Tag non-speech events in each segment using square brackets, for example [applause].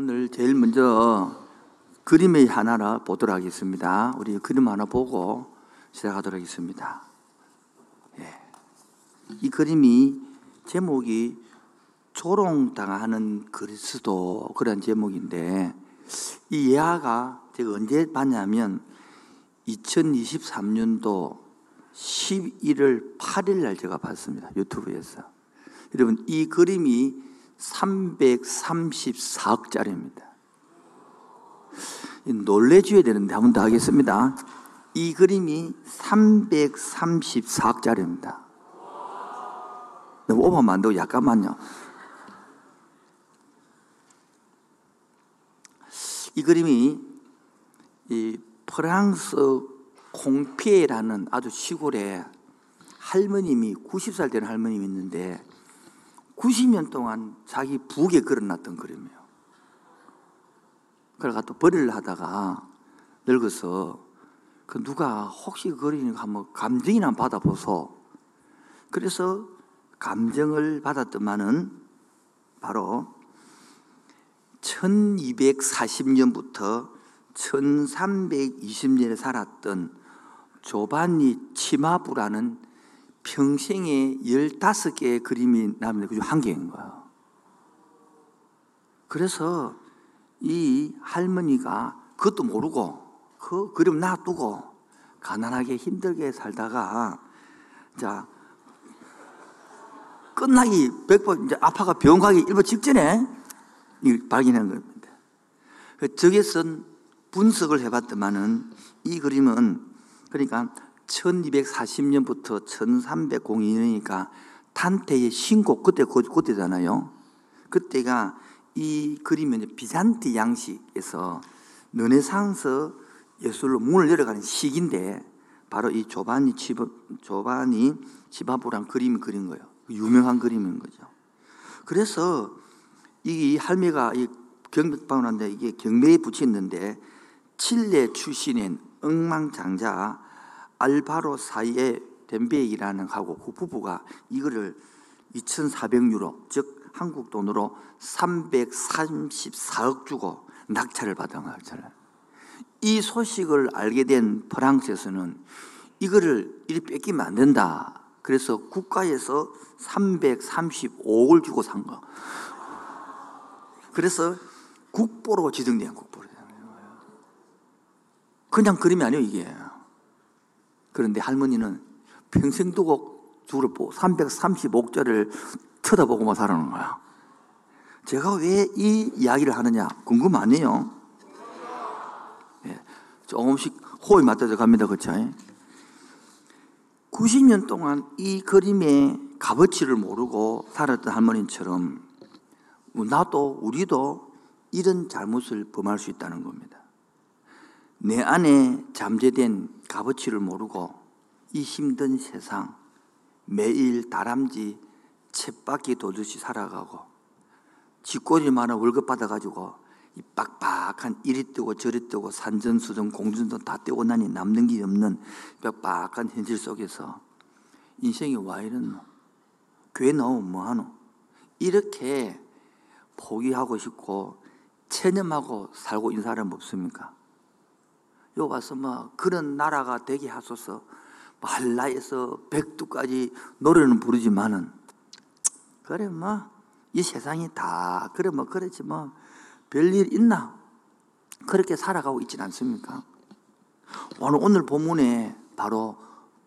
오늘 제일 먼저 그림의 하나를 보도록 하겠습니다. 우리 그림 하나 보고 시작하도록 하겠습니다. 예. 이 그림이 제목이 조롱당하는 그리스도 그런 제목인데 이 예화가 제가 언제 봤냐면 2023년도 11월 8일 날 제가 봤습니다. 유튜브에서. 여러분 이 그림이 334억짜리입니다. 놀래줘야 되는데 한 번 더 하겠습니다. 이 그림이 334억짜리입니다. 너무 오버만 안 되고 약간만요. 이 그림이 이 프랑스 콩피에라는 아주 시골에 할머님이 90살 된 할머님이 있는데 90년 동안 자기 부엌에 걸어놨던 그림이에요. 그래가 또 벌이를 하다가 늙어서 그 누가 혹시 그리니까 한번 감정이나 받아보소. 그래서 감정을 받았더만은 바로 1240년부터 1320년에 살았던 조반니 치마부라는 평생에 15개의 그림이 남는데 그중 한 개인 거예요. 그래서 이 할머니가 그것도 모르고 그 그림 놔두고 가난하게 힘들게 살다가 자 끝나기 백번 이제 아파가 병원 가기 일번 직전에 이 발견한 겁니다. 저기서 분석을 해봤더만은 이 그림은 그러니까 1240년부터 1302년이니까 탄테의 신곡 그때 그때잖아요. 그때가 이 그림은 비잔티 양식에서 르네상스 예술로 문을 열어가는 시기인데 바로 이 조바니 치바, 조바니 치바보란 그림을 그린 거예요. 유명한 그림인 거죠. 그래서 이 할매가 이 경백방울한데 이게 경매에 붙였는데 칠레 출신인 엉망장자 알바로 사이에 덴베이라는 하고 그 부부가 이거를 2,400유로 즉 한국 돈으로 334억 주고 낙찰을 받은 거예요. 이 소식을 알게 된 프랑스에서는 이거를 이리 뺏기면 안 된다. 그래서 국가에서 335억을 주고 산 거. 그래서 국보로 지정된 국보로. 그냥 그림이 아니에요, 이게. 그런데 할머니는 평생 두고 주를 보고 335억짜리를 쳐다보고만 살아는 거야. 제가 왜 이 이야기를 하느냐 궁금 아니에요? 예, 조금씩 호흡이 맞춰져 갑니다. 그렇죠? 90년 동안 이 그림의 값어치를 모르고 살았던 할머니처럼 나도 우리도 이런 잘못을 범할 수 있다는 겁니다. 내 안에 잠재된 값어치를 모르고 이 힘든 세상 매일 다람쥐 쳇바퀴 돌듯이 살아가고 쥐꼬리만한 월급 받아가지고 이 빡빡한 이리 뜨고 저리 뜨고 산전수전 공전전 다 떼고 나니 남는 게 없는 빡빡한 현실 속에서 인생이 와 이랬노? 교회 나오면 뭐하노? 이렇게 포기하고 싶고 체념하고 살고 있는 사람 없습니까? 요 와서 뭐 그런 나라가 되게 하소서 말라에서 백두까지 노래는 부르지만은 그래 뭐이 세상이 다 그래 뭐 그렇지 뭐 별일 있나 그렇게 살아가고 있지는 않습니까? 오늘 오늘 본문에 바로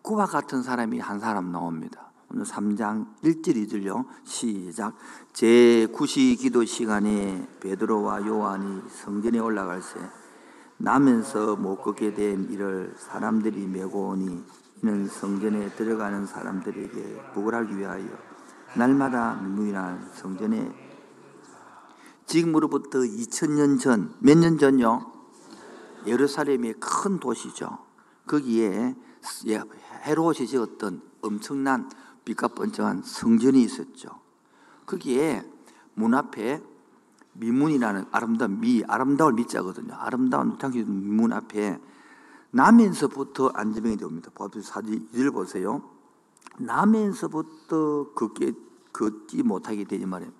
그와 같은 사람이 한 사람 나옵니다. 오늘 3장 1절 2절요. 시작. 제 9시 기도 시간에 베드로와 요한이 성전에 올라갈 때 나면서 못 걷게 된 이를 사람들이 메고 오니 이는 성전에 들어가는 사람들에게 복을 하기 위하여 날마다 무인한 성전에 지금으로부터 2000년 전, 몇 년 전요? 예루살렘이 큰 도시죠. 거기에 헤롯이 지었던 엄청난 빛과 번쩍한 성전이 있었죠. 거기에 문 앞에 미문이라는 아름다운 미, 아름다울 미자거든요. 아름다운 당시 문 앞에 나면서부터 안전병이 됩니다. 사진 을 보세요. 나면서부터 걷기, 걷지 못하게 되지 말이에요.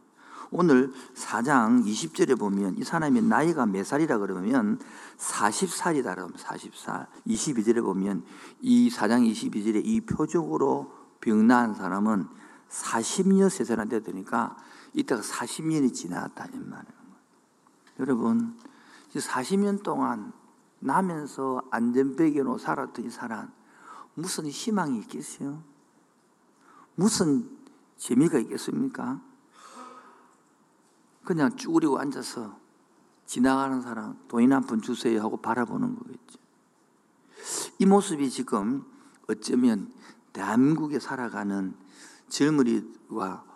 오늘 4장 20절에 보면 이 사람이 나이가 몇 살이라 그러면 40살이다 그러면 40살. 22절에 보면 이 4장 22절에 이 표적으로 병나은 사람은 40년 세살한테 되니까 이때가 40년이 지났다 이 말이에요. 여러분 40년 동안 나면서 안전배경으로 살았던 이 사람 무슨 희망이 있겠어요? 무슨 재미가 있겠습니까? 그냥 쭈그리고 앉아서 지나가는 사람 돈이나 한푼 주세요 하고 바라보는 거겠죠. 이 모습이 지금 어쩌면 대한민국에 살아가는 젊은이와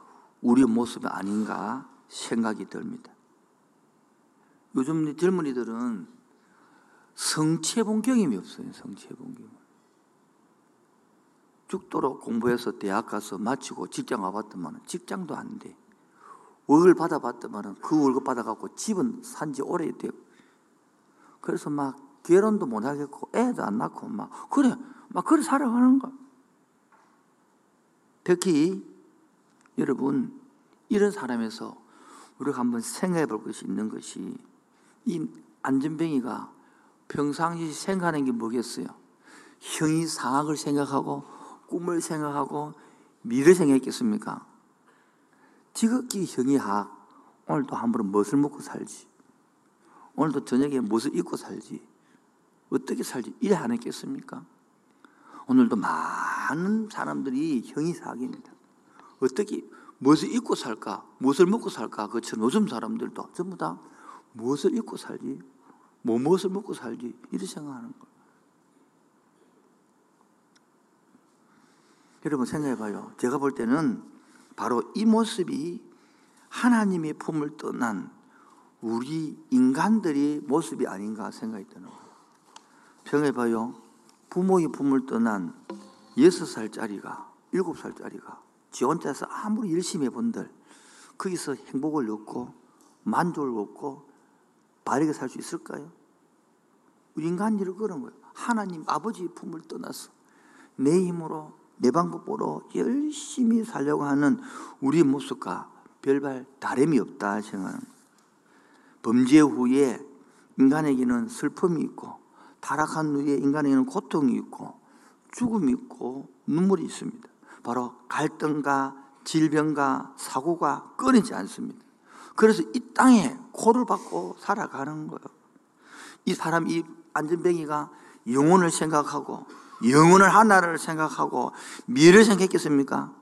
우리의 모습이 아닌가 생각이 듭니다. 요즘 젊은이들은 성취해 본 경험이 없어요. 성취해 본 경험. 죽도록 공부해서 대학 가서 마치고 직장 와봤더만 직장도 안 돼. 월급 받아봤더만 그 월급 받아갖고 집은 산지 오래돼요. 그래서 막 결혼도 못 하겠고 애도 안 낳고 막 그래 막 그래 살아가는 거. 특히 여러분 이런 사람에서 우리가 한번 생각해 볼 것이 있는 것이 이 안전뱅이가 평상시 생각하는 게 뭐겠어요? 형이 상학을 생각하고 꿈을 생각하고 미래를 생각했겠습니까? 지극히 형이 학 오늘도 한번 무엇을 먹고 살지 오늘도 저녁에 무엇을 입고 살지 어떻게 살지 이래 안 했겠습니까? 오늘도 많은 사람들이 형이 사학입니다 어떻게 무엇을 입고 살까 무엇을 먹고 살까 그처럼 요즘 사람들도 전부 다 무엇을 입고 살지 뭐 무엇을 먹고 살지 이렇게 생각하는 거예요 여러분 생각해 봐요. 제가 볼 때는 바로 이 모습이 하나님의 품을 떠난 우리 인간들의 모습이 아닌가 생각이 드는 거예요. 생각해 봐요. 부모의 품을 떠난 6살짜리가, 7살짜리가 지 혼자서 아무리 열심히 해본들 거기서 행복을 얻고 만족을 얻고 바르게 살 수 있을까요? 우리 인간들은 그런 거예요. 하나님 아버지의 품을 떠나서 내 힘으로 내 방법으로 열심히 살려고 하는 우리 모습과 별발 다름이 없다 생각합 범죄 후에 인간에게는 슬픔이 있고 타락한 후에 인간에게는 고통이 있고 죽음이 있고 눈물이 있습니다. 바로 갈등과 질병과 사고가 끊이지 않습니다. 그래서 이 땅에 코를 받고 살아가는 거예요. 이 사람, 이 안전뱅이가 영혼을 생각하고 영혼을 하나를 생각하고 미래를 생각했겠습니까?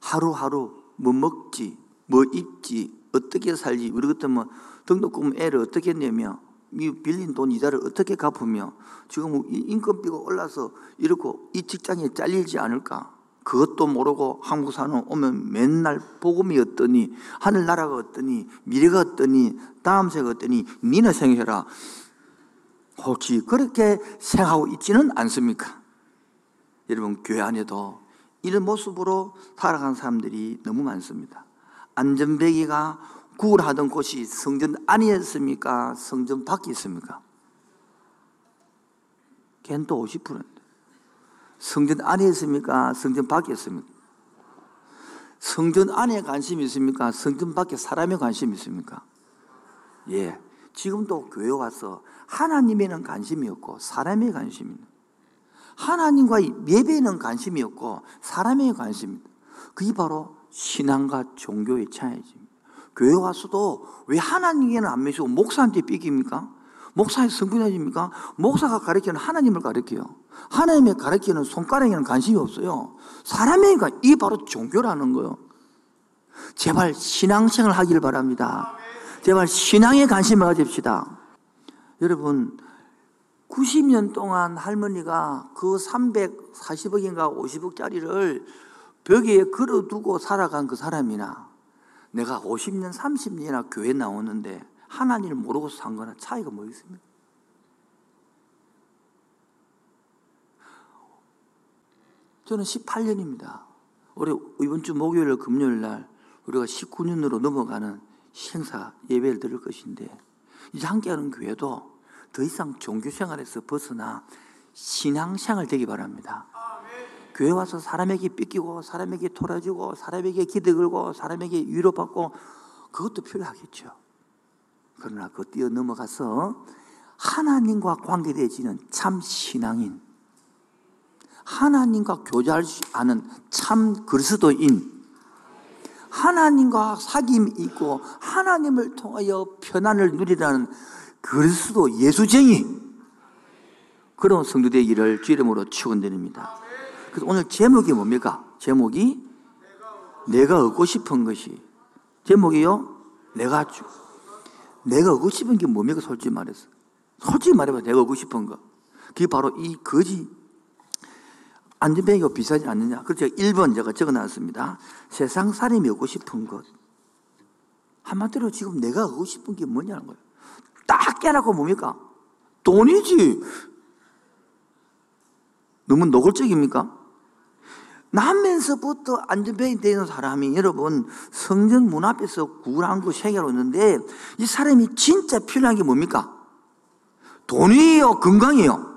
하루하루 뭐 먹지, 뭐 입지, 어떻게 살지, 우리 같으면 등록금 애를 어떻게 내며, 이 빌린 돈 이자를 어떻게 갚으며, 지금 인건비가 올라서 이렇고 이 직장에 잘리지 않을까? 그것도 모르고 한국 사는 오면 맨날 복음이 어떠니, 하늘나라가 어떠니, 미래가 어떠니, 다음 세가 어떠니, 니나 생각해라. 혹시 그렇게 생각하고 있지는 않습니까? 여러분 교회 안에도 이런 모습으로 살아가는 사람들이 너무 많습니다. 안전배기가 구걸하던 곳이 성전 안이었습니까? 성전 밖에 있습니까? 걔는 또 50%인데. 성전 안에 있습니까? 성전 밖에 있습니까? 성전 안에 관심이 있습니까? 성전 밖에 사람에 관심이 있습니까? 예. 지금도 교회 와서 하나님에는 관심이 없고 사람에 관심이 하나님과 예배에는 관심이 없고 사람에 관심입니다. 그게 바로 신앙과 종교의 차이입니다. 교회 와서도 왜 하나님에게는 안 믿고 목사한테 삐깁니까? 목사의 성분해집니까? 목사가 가르치는 하나님을 가르쳐요. 하나님의 가르치는 손가락에는 관심이 없어요. 사람에게 이 바로 종교라는 거예요. 제발 신앙생활 하기를 바랍니다. 제발 신앙에 관심을 가집시다. 여러분 90년 동안 할머니가 그 340억인가 50억짜리를 벽에 걸어두고 살아간 그 사람이나 내가 50년, 30년이나 교회 나오는데 하나님을 모르고 산 거나 차이가 뭐 있습니까? 저는 18년입니다. 우리 이번 주 목요일, 금요일 날 우리가 19년으로 넘어가는 행사 예배를 드릴 것인데 이제 함께하는 교회도 더 이상 종교 생활에서 벗어나 신앙 생활 되기 바랍니다. 교회 와서 사람에게 삐끼고 사람에게 토라지고 사람에게 기대 걸고 사람에게 위로받고 그것도 필요하겠죠. 그러나 그 뛰어 넘어가서 하나님과 관계되어지는 참 신앙인, 하나님과 교제할 수 아는 참 그리스도인, 하나님과 사귐이 있고 하나님을 통하여 편안을 누리라는 그리스도 예수쟁이 그런 성도 되기를 주 이름으로 축원드립니다. 그래서 오늘 제목이 뭡니까? 제목이 내가 얻고 싶은 것이 제목이요. 내가 주 내가 얻고 싶은 게 뭡니까? 솔직히 말해서 솔직히 말해봐 내가 얻고 싶은 거 그게 바로 이 거지 안전뱅이가 비싸지 않느냐? 그래서 제가 1번 제가 적어 놨습니다. 세상 사람이 얻고 싶은 것. 한마디로 지금 내가 얻고 싶은 게 뭐냐는 거예요. 딱 깨라고 뭡니까? 돈이지. 너무 노골적입니까? 나면서부터 안전뱅이 되는 사람이 여러분 성전 문 앞에서 거 세계로 있는데 이 사람이 진짜 필요한 게 뭡니까? 돈이에요? 건강이에요?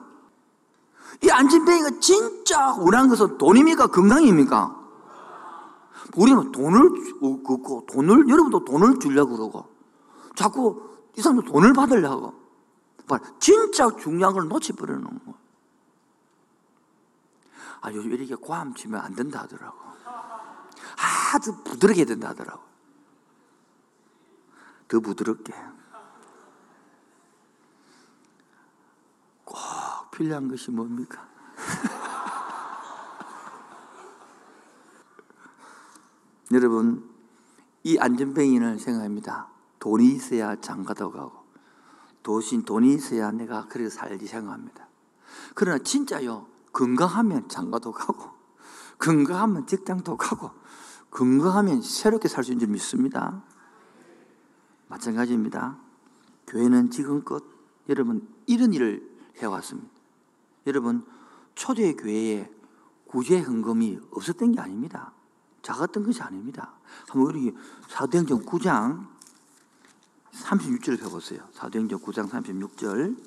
이 안진뱅이가 진짜 원하는 것은 돈입니까? 건강입니까? 우리는 돈을 걷고 돈을 여러분도 돈을 주려고 그러고 자꾸 이 사람도 돈을 받으려고 진짜 중요한 걸 놓쳐버리는 거 아, 요즘 이렇게 괌 치면 안 된다 하더라고. 아주 부드럽게 된다 하더라고. 더 부드럽게. 꼭 필요한 것이 뭡니까? [laughs] 여러분, 이 안전뱅이는 생각합니다. 돈이 있어야 장가도 가고, 도신 돈이 있어야 내가 그렇게 살지 생각합니다. 그러나 진짜요, 건강하면 장가도 가고, 건강하면 직장도 가고, 건강하면 새롭게 살 수 있는 줄 믿습니다. 마찬가지입니다. 교회는 지금껏 여러분 이런 일을 해왔습니다. 여러분 초대 교회에 구제 헌금이 없었던 게 아닙니다. 작았던 것이 아닙니다. 한번 우리 사도행전 9장 36절을 펴보세요. 사도행전 9장 36절.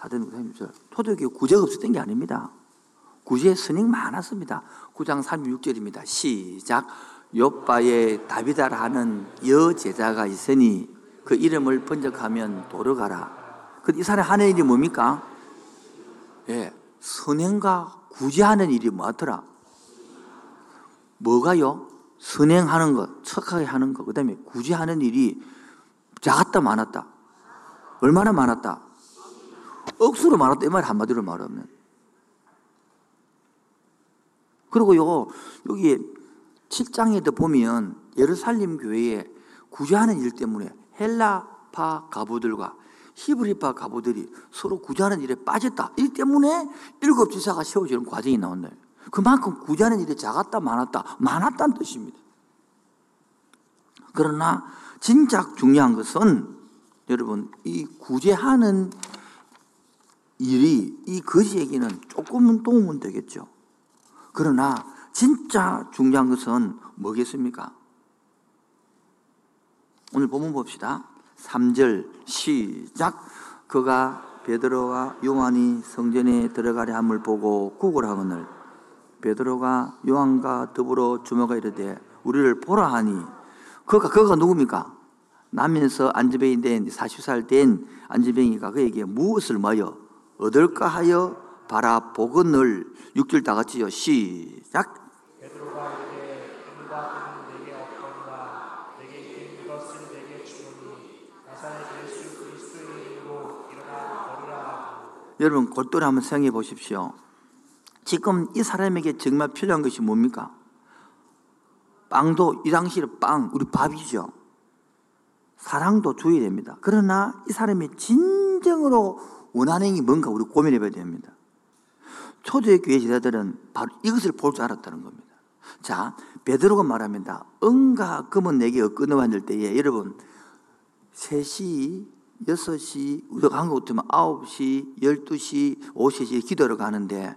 사도행전 36절. 초대교회 구제가 없었던 게 아닙니다. 구제 선행 많았습니다. 9장 36절입니다. 시작. 요바에 다비다라 하는 여 제자가 있으니 그 이름을 번역하면 도르가라. 그이 사람 하는 일이 뭡니까? 예, 선행과 구제하는 일이 뭐더라? 뭐가요? 선행하는 것, 척하게 하는 것, 그 다음에 구제하는 일이 작았다 많았다. 얼마나 많았다? 억수로 많았다. 이 말 한마디로 말하면. 그리고 요, 여기 7장에도 보면 예루살렘 교회에 구제하는 일 때문에 헬라파 가부들과 히브리파 가부들이 서로 구제하는 일에 빠졌다. 이 때문에 일곱 지사가 세워지는 과정이 나온다. 그만큼 구제하는 일이 작았다, 많았다, 많았다는 뜻입니다. 그러나 진짜 중요한 것은 여러분 이 구제하는 일이 이 거지에게는 조금은 도움은 되겠죠. 그러나 진짜 중요한 것은 뭐겠습니까? 오늘 본문 봅시다. 3절 시작. 그가 베드로와 요한이 성전에 들어가려 함을 보고 구걸하거늘 베드로가 요한과 더불어 주먹가 이르되 우리를 보라 하니 그가 그가 누굽니까? 나면서 안지뱅이 된 40살 된 안지뱅이가 그에게 무엇을 마여 얻을까 하여 바라보거늘 6절 다 같이요 시작 여러분 골똘히 한번 생각해 보십시오. 지금 이 사람에게 정말 필요한 것이 뭡니까? 빵도 이 당시에 빵 우리 밥이죠. 사랑도 줘야 됩니다. 그러나 이 사람이 진정으로 원하는 게 뭔가 우리 고민해 봐야 됩니다. 초대교회 제자들은 바로 이것을 볼 줄 알았다는 겁니다. 자, 베드로가 말합니다. 은과 금은 내게 끊어왔을 때에 여러분 3시, 6시, 우리가 한국 같으면 9시, 12시, 5시 기도를 가는데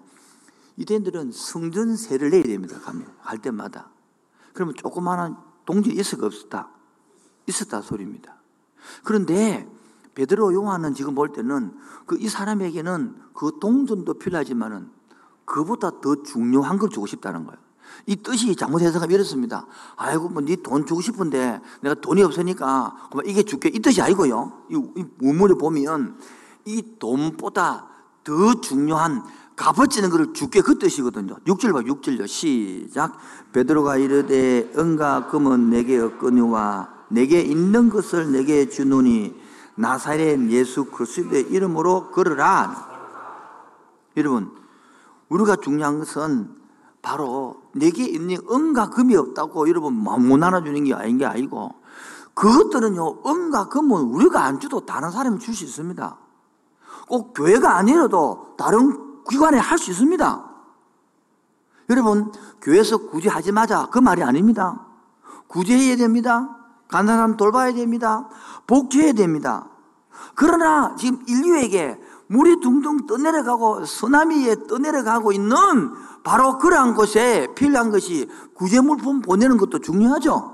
이들은 성전 세를 내야 됩니다. 가면 갈 때마다. 그러면 조그마한 동지 있어가 없었다. 있었다 소리입니다. 그런데 베드로 요한은 지금 볼 때는 그 이 사람에게는 그 동전도 필요하지만은 그보다 더 중요한 걸 주고 싶다는 거예요. 이 뜻이 잘못 해석하면 이렇습니다. 아이고, 뭐, 네 돈 주고 싶은데 내가 돈이 없으니까 그만 이게 줄게. 이 뜻이 아니고요. 이, 이 문물을 보면 이 돈보다 더 중요한 값어치는 것을 줄게 그 뜻이거든요. 6절 봐, 6절요. 시작. 베드로가 이르되 은과 금은 내게 없거니와 내게 있는 것을 내게 주노니 나사렛 예수 그리스도의 이름으로 걸으라. 여러분, 우리가 중요한 것은 바로 내게 있는 은과 금이 없다고 여러분 못 나눠주는 게 아닌 게 아니고 그것들은요, 은과 금은 우리가 안 주도 다른 사람이 줄 수 있습니다. 꼭 교회가 아니라도 다른 기관에 할 수 있습니다. 여러분, 교회에서 굳이 하지 마자. 그 말이 아닙니다. 굳이 해야 됩니다. 가난한 사람 돌봐야 됩니다. 복지해야 됩니다. 그러나 지금 인류에게 물이 둥둥 떠내려가고 쓰나미에 떠내려가고 있는 바로 그러한 곳에 필요한 것이 구제물품 보내는 것도 중요하죠.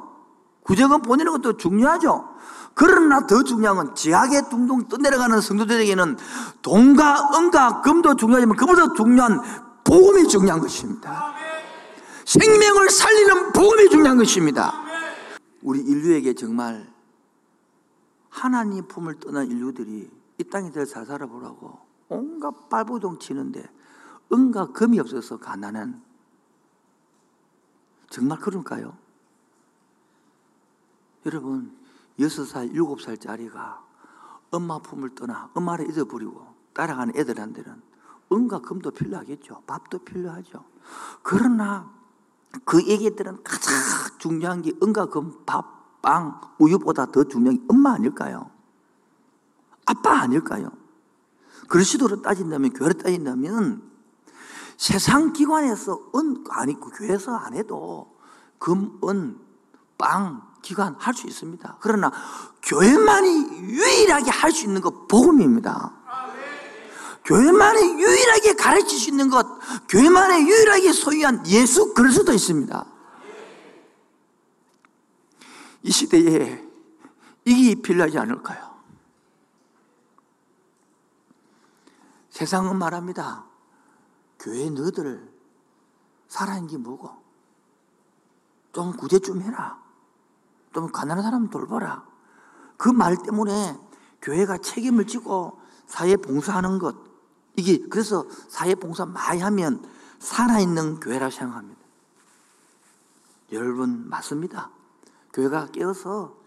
구제금 보내는 것도 중요하죠. 그러나 더 중요한 건 지하에 둥둥 떠내려가는 성도들에게는 돈과 은과 금도 중요하지만 그보다 중요한 복음이 중요한 것입니다. 생명을 살리는 복음이 중요한 것입니다. 우리 인류에게 정말 하나님 품을 떠난 인류들이 이 땅에 더잘 살아보라고 온갖 발버둥 치는데 은과 금이 없어서 가난한 정말 그럴까요? 여러분 여섯 살 일곱 살짜리가 엄마 품을 떠나 엄마를 잊어버리고 따라가는 애들한테는 은과 금도 필요하겠죠. 밥도 필요하죠. 그러나 그 애기들은 가장 중요한 게 은과 금, 밥, 빵, 우유보다 더 중요한 게 엄마 아닐까요? 아빠 아닐까요? 그리스도로 따진다면, 교회로 따진다면, 세상 기관에서 은, 아니, 그 교회에서 안 해도 금, 은, 빵, 기관 할 수 있습니다. 그러나 교회만이 유일하게 할 수 있는 것 복음입니다. 교회만이 유일하게 가르칠 수 있는 것, 교회만이 유일하게 소유한 예수 그리스도 있습니다. 이 시대에 이게 필요하지 않을까요? 세상은 말합니다. 교회 너희들 살아있는 게 뭐고? 좀 구제 좀 해라. 좀 가난한 사람 돌봐라. 그 말 때문에 교회가 책임을 지고 사회 봉사하는 것. 이게 그래서 사회 봉사 많이 하면 살아있는 교회라 생각합니다. 여러분 맞습니다. 교회가 깨어서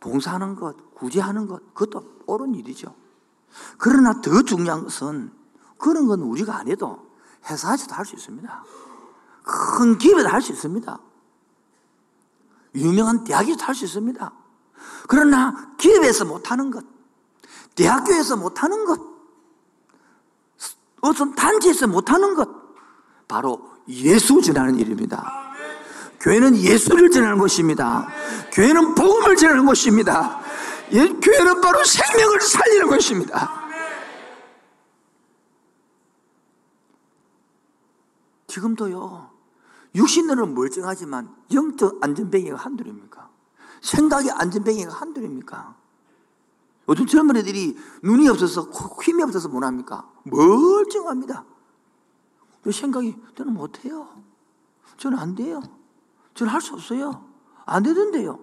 봉사하는 것, 구제하는 것, 그것도 옳은 일이죠. 그러나 더 중요한 것은 그런 건 우리가 안 해도 회사에서도 할 수 있습니다. 큰 기업에도 할 수 있습니다. 유명한 대학에서 할수 있습니다. 그러나 기업에서 못하는 것, 대학교에서 못하는 것, 어떤 단체에서 못하는 것, 바로 예수 전하는 일입니다. 교회는 예수를 전하는 것입니다. 교회는 복음을 전하는 것입니다. 예, 교회는 바로 생명을 살리는 것입니다. 지금도요, 육신으로는 멀쩡하지만 영적 안전뱅이가 한둘입니까? 생각의 안전뱅이가 한둘입니까? 요즘 젊은 애들이 눈이 없어서 힘이 없어서 못합니까? 멀쩡합니다. 생각이 저는 못해요. 저는 안 돼요. 저는 할 수 없어요. 안 되던데요.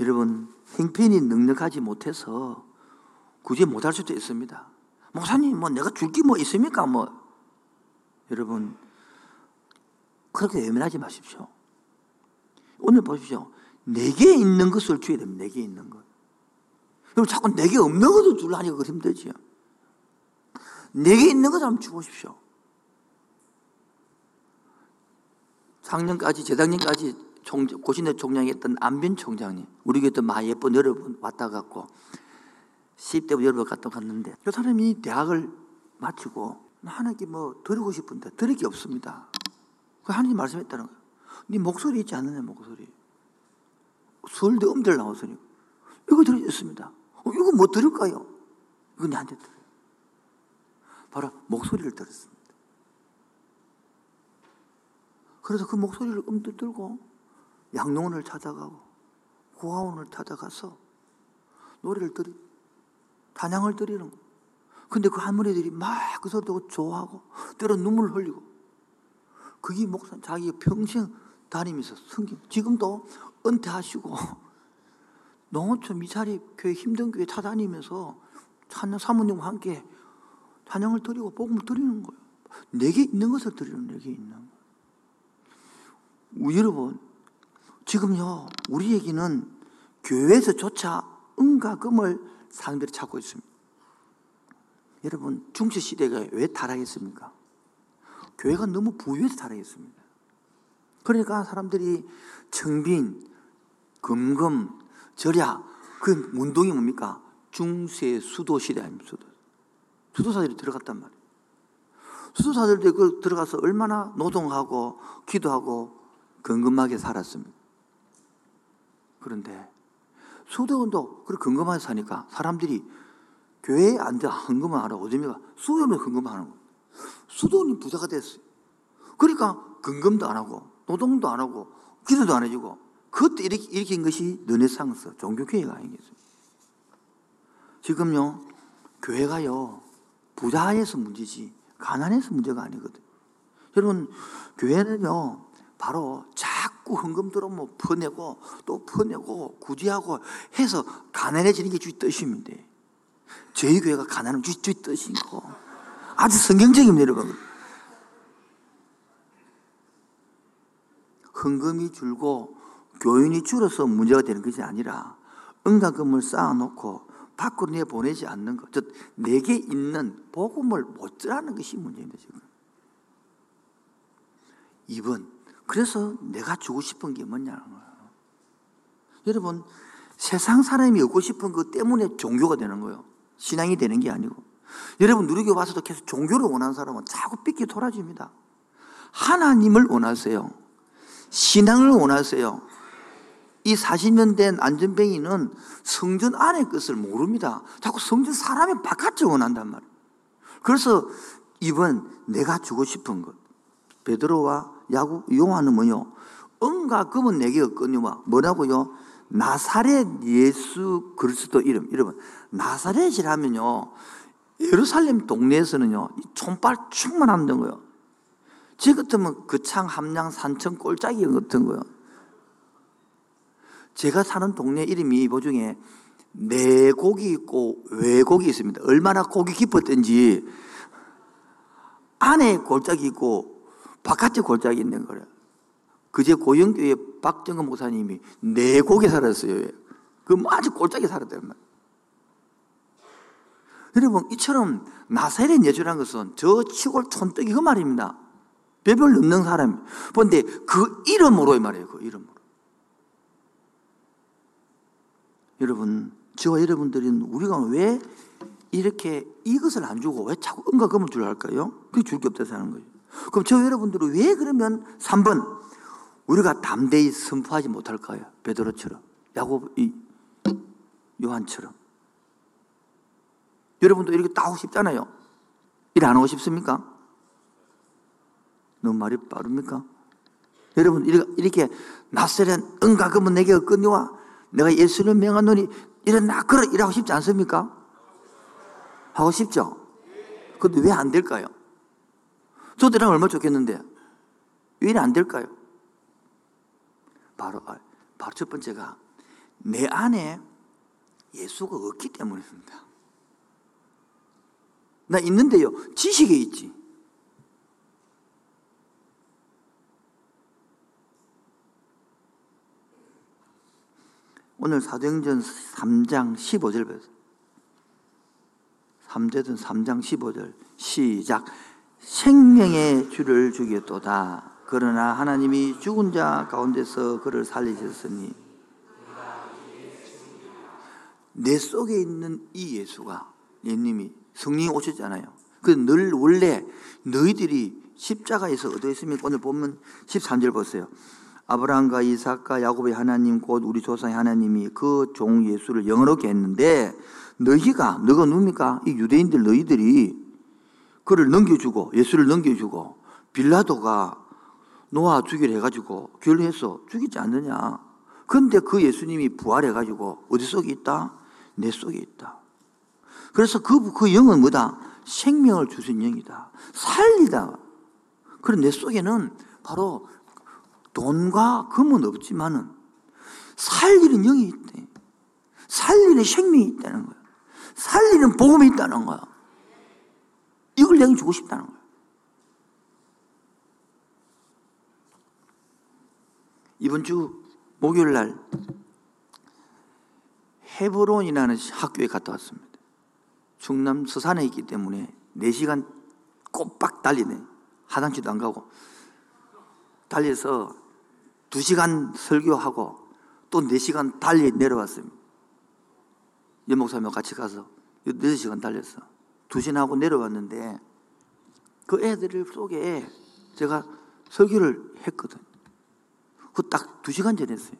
여러분, 행편이 넉넉하지 못해서 굳이 못할 수도 있습니다. 목사님, 뭐 내가 줄 게 뭐 있습니까? 뭐. 여러분, 그렇게 예민하지 마십시오. 오늘 보십시오. 내게 있는 것을 줘야 됩니다. 내게 있는 것. 여러분, 자꾸 내게 없는 것을 주려니까 그 힘들지요. 내게 있는 것을 한번 주십시오. 작년까지, 재작년까지 총, 고신의 총장이었던 안빈 총장님, 우리 교회 마 예쁜 여러분 왔다 갔고, 10대부터 여러 번 갔다 갔는데, 그 사람이 대학을 마치고, 하나님께 뭐 드리고 싶은데, 드릴 게 없습니다. 그 하나님 말씀했다는 거예요. 네 목소리 있지 않느냐, 목소리. 서울대 음대를 나왔으니, 이거 드리겠습니다. 어, 이거 뭐 드릴까요? 이거 내한테 드려요. 바로 목소리를 들었습니다. 그래서 그 목소리를 음도 들고 양농원을 찾아가고 고아원을 찾아가서 노래를 드리, 단양을 드리는 거. 근데 그 할머니들이 막 그 소리 듣고 좋아하고 때로 눈물 흘리고 그게 목사 자기 평생 다니면서 성경 지금도 은퇴하시고 [laughs] 농어촌 미사리 교회 힘든 교회 찾아다니면서 찬양 사모님과 함께 찬양을 드리고 복음을 드리는 거예요. 내게 있는 것을 드리는 내게 있는 거예요. 여러분 지금요 우리에게는 교회에서조차 은과 금을 사람들이 찾고 있습니다. 여러분 중세 시대가 왜 타락했습니까? 교회가 너무 부유해서 타락했습니다. 그러니까 사람들이 청빈, 금금, 절약 그 운동이 뭡니까? 중세 수도 시대 아닙니까? 수도. 수도사들이 들어갔단 말이에요. 수도사들도 그 들어가서 얼마나 노동하고 기도하고 건건하게 살았습니다. 그런데 수도원도 그렇게 건건하게 사니까 사람들이 교회에 앉아 헌금을 하러 오점이가 수도원을 헌금하는 거예요. 수도원이 부자가 됐어요. 그러니까 건금도 안 하고 노동도 안 하고 기도도 안 해주고 그것도 일으킨 것이 르네상스 종교교회가 아니겠어요. 지금요 교회가요 부자에서 문제지 가난해서 문제가 아니거든. 여러분 교회는요 바로 자꾸 헌금 들어오면 퍼내고 또 퍼내고 구제하고 해서 가난해지는 게 주의 뜻입니다. 저희 교회가 가난은 주의, 주의 뜻이고 아주 성경적입니다 여러분. 헌금이 줄고 교인이 줄어서 문제가 되는 것이 아니라 은가금을 쌓아놓고 밖으로 내 보내지 않는 것, 즉 내게 있는 복음을 못 전하는 것이 문제입니다 지금. 2번 그래서 내가 주고 싶은 게 뭐냐는 거예요. 여러분 세상 사람이 얻고 싶은 것 때문에 종교가 되는 거예요. 신앙이 되는 게 아니고. 여러분 누리교 와서도 계속 종교를 원하는 사람은 자꾸 삐끼 돌아집니다. 하나님을 원하세요. 신앙을 원하세요. 이 40년 된 안전뱅이는 성전 안의 것을 모릅니다. 자꾸 성전 사람의 바깥을 원한단 말이에요. 그래서 이번 내가 주고 싶은 것. 베드로와 야구 요한은 뭐요? 은과 금은 내게 없거니와 뭐라고요? 나사렛 예수 그리스도 이름 이름은 나사렛이라면요 예루살렘 동네에서는요 촌발 충만한는 거요. 지 같으면 그창 함량 산천 꼴짝이 같은 거요. 제가 사는 동네 이름이 보중에 내곡이 있고 외곡이 있습니다. 얼마나 곡이 깊었든지 안에 골짜기 있고 바깥에 골짜기 있는 거예요. 그제 고영교회 박정근 목사님이 내곡에 살았어요. 그 아주 골짜기 말이에요. 여러분, 이처럼 나사렛 예주란 것은 저 치골 촌뜨기 그 말입니다. 배별 넘는 사람. 그런데 그 이름으로 이 말이에요. 그 이름으로. 여러분, 저와 여러분들은 우리가 왜 이렇게 이것을 안 주고 왜 자꾸 은과 금을 주려 할까요? 그게 줄 게 없다서 하는 거예요. 그럼 저 여러분들은 왜 그러면 3번 우리가 담대히 선포하지 못할까요? 베드로처럼 야곱 이 요한처럼 여러분도 이렇게 다 하고 싶잖아요. 일 안 하고 싶습니까? 너무 말이 빠릅니까? 여러분 이렇게 나세련 은가 금은 내게 없거니와 내가 예수를 명하노니 일어나 그러 일하고 싶지 않습니까? 하고 싶죠? 근데 왜 안 될까요? 이랑 얼마나 좋겠는데 왜 안 될까요? 바로, 아, 바로 첫 번째가 내 안에 예수가 없기 때문입니다. 나 있는데요, 지식에 있지. 오늘 사도행전 3장 15절 보세요. 3제전 3장 15절 시작 생명의 주를 주겠도다 그러나 하나님이 죽은 자 가운데서 그를 살리셨으니 내 속에 있는 이 예수가 예님이 성령이 오셨잖아요. 그늘 원래 너희들이 십자가에서 얻어있습니까? 오늘 보면 13절 보세요. 아브라함과 이삭과 야곱의 하나님 곧 우리 조상의 하나님이 그 종 예수를 영어롭게 했는데 너희가 너가 누굽니까? 이 유대인들 너희들이 그를 넘겨주고 예수를 넘겨주고 빌라도가 노아 죽이려 해가지고 결론해서 죽이지 않느냐. 근데 그 예수님이 부활해가지고 어디 속에 있다? 내 속에 있다. 그래서 그, 그 영은 뭐다? 생명을 주신 영이다. 살리다. 그런 내 속에는 바로 돈과 금은 없지만은 살리는 영이 있대. 살리는 생명이 있다는 거야. 살리는 복음이 있다는 거야. 이걸 내가 주고 싶다는 거야. 이번 주 목요일 날 헤브론이라는 학교에 갔다 왔습니다. 충남 서산에 있기 때문에 4시간 꼬박 달리네. 화장실도 안 가고. 달려서 2시간 설교하고 또 4시간 달리 내려왔습니다. 연 목사님과 같이 가서 6시간 달렸어. 2시간 하고 내려왔는데 그 애들 속에 제가 설교를 했거든. 그딱 2시간 전에 했어요.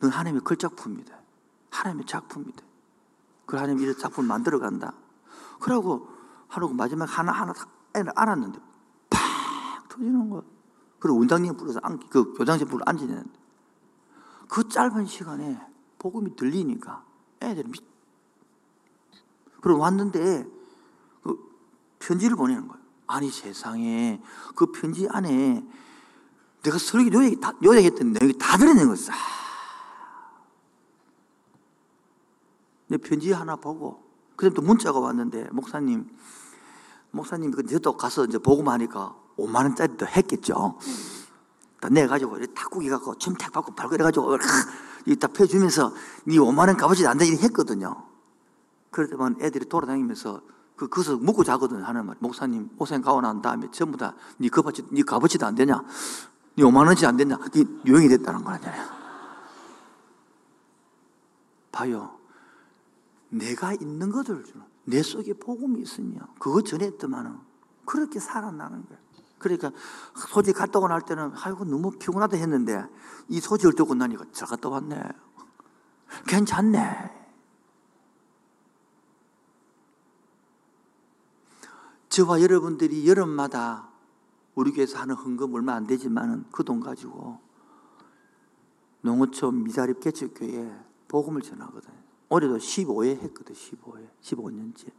넌 하나님의 걸작품이다. 하나님의 작품이다. 그 하나님 이런 작품을 만들어 간다. 그러고 하루고 마지막 하나하나 애를 알았는데 팍 터지는 거야. 그리고 원장님 불러서 앉, 그 교장실 불러 앉으는데 그 짧은 시간에 복음이 들리니까 애들이 미... 그리고 왔는데 그 편지를 보내는 거예요. 아니 세상에 그 편지 안에 내가 설교 요약, 다, 요약했던 내용이 다 들어있는 거였 내 편지 하나 보고 그다음 또 문자가 왔는데 목사님 목사님 그 저도 가서 이제 보고만 하니까 5만 원짜리도 했겠죠. 내 가지고 탁구기 갖고 침탁 받고 발걸해 가지고 이다 펴주면서 네 5만 원 값어치 안다 이렇게 했거든요. 그랬더만 애들이 돌아다니면서 그 그서 묵고 자거든 하는 말. 목사님 오생 가고 난 다음에 전부 다네 값어치 네 값어치도 안 되냐? 네 5만 원치 안 되냐? 네 유행이 됐다는 거잖아요. 봐요. 내가 있는 것을 주는 내 속에 복음이 있으면 그거 전했더만은 그렇게 살아나는 거야. 그러니까 소지 갔다 오고 날 때는 아이고 너무 피곤하다 했는데 이 소지를 듣고 나니까 잘 갔다 왔네. 괜찮네. 저와 여러분들이 여름마다 우리 교회에서 하는 헌금 얼마 안 되지만은 그 돈 가지고 농어촌 미자립 개척교회에 복음을 전하거든. 올해도 15회 했거든, 15회. 15년째.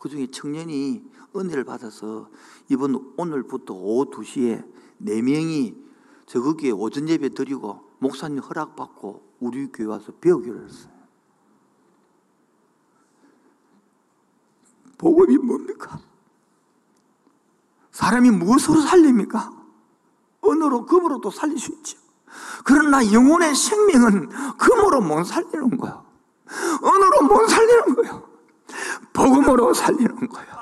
그 중에 청년이 은혜를 받아서 이번 오늘부터 오후 2시에 4명이 저 거기에 오전 예배 드리고 목사님 허락받고 우리 교회 와서 배우기로 했어요. 복음이 뭡니까? 사람이 무엇으로 살립니까? 언어로, 금으로도 살릴 수 있죠. 그러나 영혼의 생명은 금으로 못 살리는 거야. 언어로 못 살리는 거예요. 복음으로 살리는 거예요.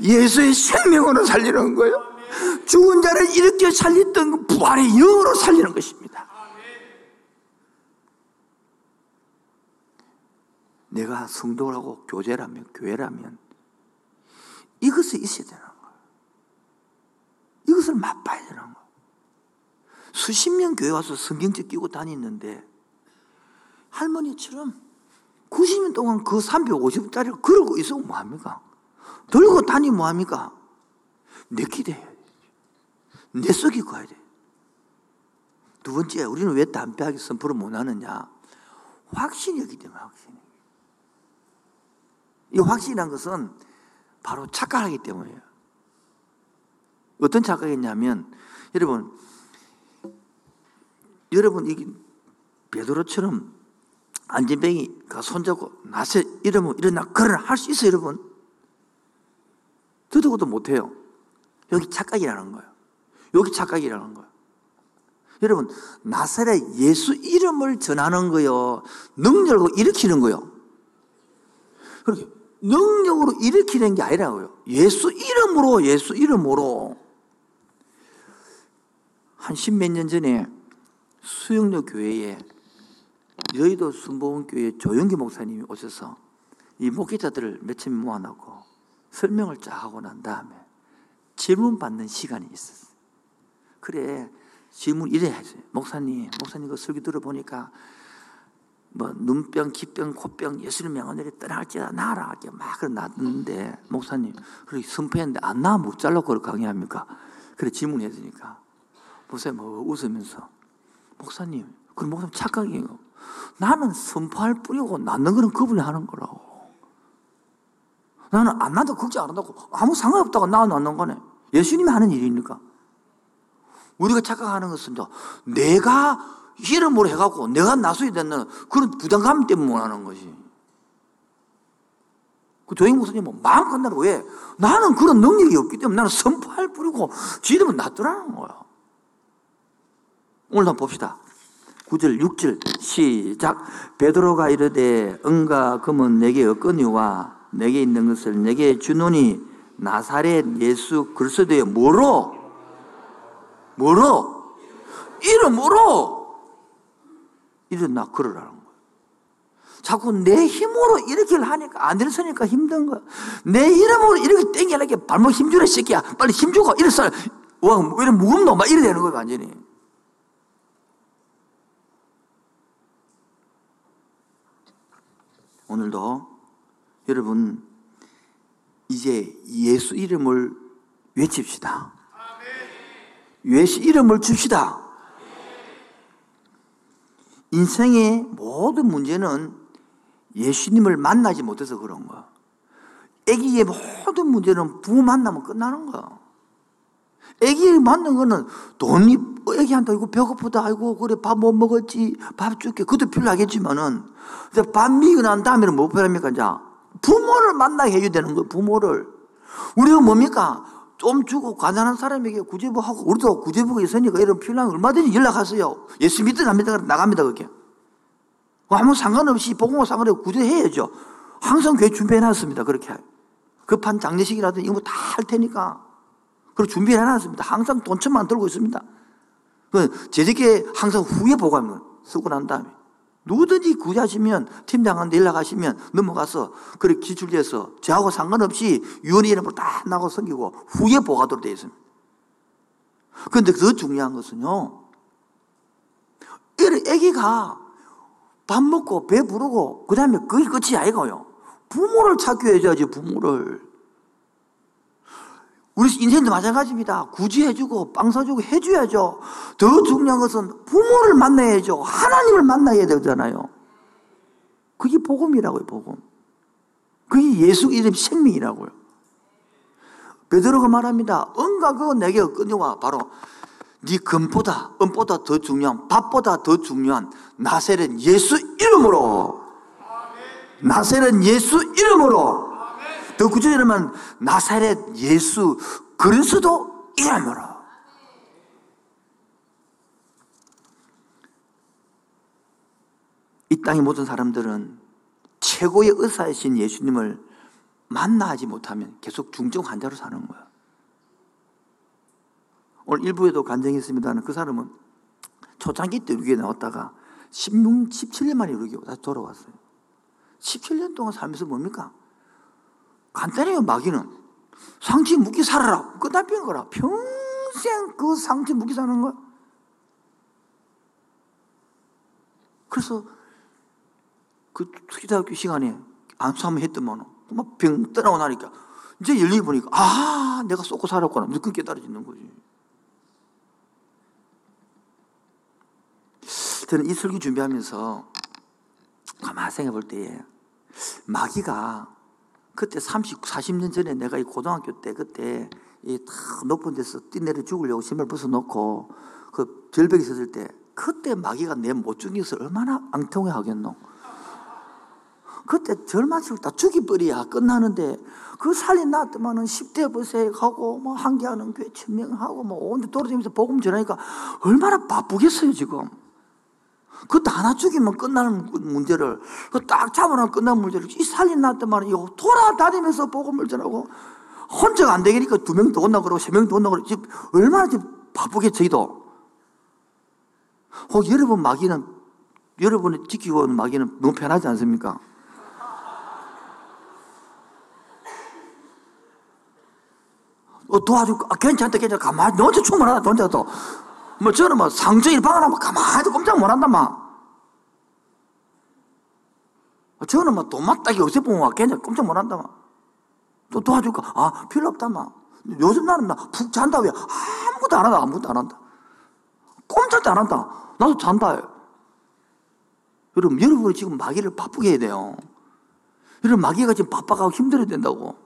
예수의 생명으로 살리는 거예요. 죽은 자를 일으켜 살렸던 그 부활의 영으로 살리는 것입니다. 내가 성도라고 교제라면, 교회라면 이것이 있어야 되는 거예요. 이것을 맛봐야 되는 거예요. 수십 명 교회 와서 성경책 끼고 다니는데 할머니처럼 90년 동안 그 350짜리를 걸고 있으면 뭐합니까? 들고 다니면 뭐합니까? 내 기대해야 돼. 내 속이 가야 돼. 두 번째, 우리는 왜 담배하게 선포를 못 하느냐? 확신이기 때문에 확신. 이 확신이란 것은 바로 착각하기 때문이에요. 어떤 착각이냐면, 여러분, 여러분, 이 베드로처럼 안전뱅이가 손잡고 나세 이러면 일어나 그러나 할수 있어요, 여러분. 듣고도 못해요. 여기 착각이라는 거예요. 여기 착각이라는 거예요. 여러분, 나사렛 예수 이름을 전하는 거요. 능력으로 일으키는 거요. 그렇게 능력으로 일으키는 게 아니라고요. 예수 이름으로, 예수 이름으로. 한 십 몇 년 전에 수영로 교회에 여의도 순복음교회 조영기 목사님이 오셔서 이 목회자들을 며칠 모아놓고 설명을 쫙 하고 난 다음에 질문 받는 시간이 있었어요. 그래, 질문 이래 하세요. 목사님, 목사님 그 설교 들어보니까 뭐 눈병, 기병, 코병, 예수님 명언들이 떠날지다 나라 막 놨는데 목사님 그렇게 선포했는데 안 나면 못 잘라 그걸 강의합니까? 그래 질문했으니까 목사님 뭐 웃으면서 목사님 그럼 목사님 착각이에요. 나는 선포할 뿐이고 낳는 거는 그분이 하는 거라고. 나는 안 나도 걱정 안 한다고 아무 상관없다고 나눠놓는 거네. 예수님이 하는 일이니까. 우리가 착각하는 것은 내가 이름으로 해갖고 내가 나서야 되는 그런 부담감 때문에 못하는 것이. 그 조영 목사님은 마음 간다는 왜? 나는 그런 능력이 없기 때문에 나는 선포할 뿐이고 지름은 낫더라는 거야. 오늘 한번 봅시다. 9절, 6절 시작. 베드로가 이르되 은과 금은 내게 없거니와 내게 있는 것을 내게 주노니 나사렛 예수 그리스도의 뭐로? 뭐로? 이름으로 일어나 걸으라는 거야. 자꾸 내 힘으로 이렇게 하니까 안 일어서니까 힘든 거야. 내 이름으로 이렇게 땡기려니까 발목 힘주라 새끼야. 빨리 힘주고 일어서. 와, 왜 이렇게 무겁노? 막 이래 되는 거야 완전히. 오늘도 여러분 이제 예수 이름을 외칩시다. 예수 이름을 줍시다. 인생의 모든 문제는 예수님을 만나지 못해서 그런 거야. 애기의 모든 문제는 부모 만나면 끝나는 거야. 애기 만난 거는 돈이 애기한테 이거 배고프다. 아이고 그래 밥 못 먹었지? 밥 줄게. 그것도 필요하겠지만은 밥 미고 난 다음에는 뭐 필요합니까 이제? 부모를 만나게 해야 되는 거예요 부모를. 우리가 뭡니까? 좀 주고 가난한 사람에게 구제부하고 우리도 구제부가 있으니까 이런 필요한 얼마든지 연락하세요. 예수 믿든 안 믿든 나갑니다 그게. 아무 상관없이 복음과 상관없이 구제해야죠. 항상 교회 준비해놨습니다 그렇게. 급한 장례식이라든지 이거 다 할 테니까. 그리고 준비를 해놨습니다. 항상 돈천만 들고 있습니다. 그 제자께 항상 후에 보고하면 쓰고 난 다음에 누구든지 구제하시면 팀장한테 연락하시면 넘어가서 그렇게 기출돼서 저하고 상관없이 유언의 이름으로 다 나고 섬기고 후에 보고하도록 되어 있습니다. 그런데 더 중요한 것은요. 애기가 밥 먹고 배 부르고 그 다음에 그게 끝이 아니고요. 부모를 찾기 해야지 부모를. 우리 인생도 마찬가지입니다. 구제해주고 빵 사주고 해줘야죠. 더 중요한 것은 부모를 만나야죠. 하나님을 만나야 되잖아요. 그게 복음이라고요, 복음. 그게 예수 이름 생명이라고요. 베드로가 말합니다. 은과 그거 내게 끊어와 바로 네 금보다 은보다 더 중요한 밥보다 더 중요한 나세는 예수 이름으로 나세는 예수 이름으로 더 구체적으로 나사렛 예수 그리스도 이름으로 이 땅의 모든 사람들은 최고의 의사이신 예수님을 만나지 못하면 계속 중증 환자로 사는 거야. 오늘 일부에도 간증했습니다는 그 사람은 초창기 때 우리에 나왔다가 16, 17년 만에 우리 다시 돌아왔어요. 17년 동안 살면서 뭡니까? 간단해요, 마귀는. 상처 묵기 살아라. 끝나는 거라. 평생 그 상처 묵기 사는 거야. 그래서 그 특기대학교 시간에 안수 한번 했더만 막병 떠나고 나니까 이제 열리 보니까 아 내가 쏟고 살았구나. 무슨 깨달아지는 거지. 저는 이 설교 준비하면서 가만히 생각해 볼 때에 마귀가 그때 30, 40년 전에 내가 이 고등학교 때 그때 이다 높은 데서 뛰내려 죽으려고 신발 벗어놓고 그 절벽에 있었을 때 그때 마귀가 내 모퉁이에서 얼마나 앙통해 하겠노. 그때 절마치고 다 죽이버려야 끝나는데 그 살이 났더만은 10대 버세 가고 뭐 한계하는 교회 천명하고 뭐 온데 돌아다니면서 복음 전하니까 얼마나 바쁘겠어요 지금. 그것도 하나 죽이면 끝나는 문제를, 딱 잡아놓으면 끝나는 문제를, 이 살린 났더만, 이거 돌아다니면서 복음을 전하고, 혼자가 안 되니까 두 명 더 온다 그러고, 세 명 더 온다 그러고, 지금 얼마나 지금 바쁘게 저희도. 혹 여러분 마귀는, 여러분이 지키고 있는 마귀는 너무 편하지 않습니까? 어, 도와줄까? 아, 괜찮다, 괜찮다. 가만히, 너 혼자 충분하다, 너 혼자 또. 뭐 저는 뭐 상정일 방하면 가만히 꼼짝 못 한단 말. 저는 뭐 도마따기 어세 보면 괜찮 꼼짝 못 한다 말. 또 도와줄까? 아 필요 없다 말. 요즘 나는 나푹 잔다 왜 아무것도 안 한다 아무것도 안 한다. 꼼짝도 안 한다. 나도 잔다. 여러분 여러분이 지금 마귀를 바쁘게 해야 돼요. 이런 마귀가 지금 바빠가고 힘들어야 된다고.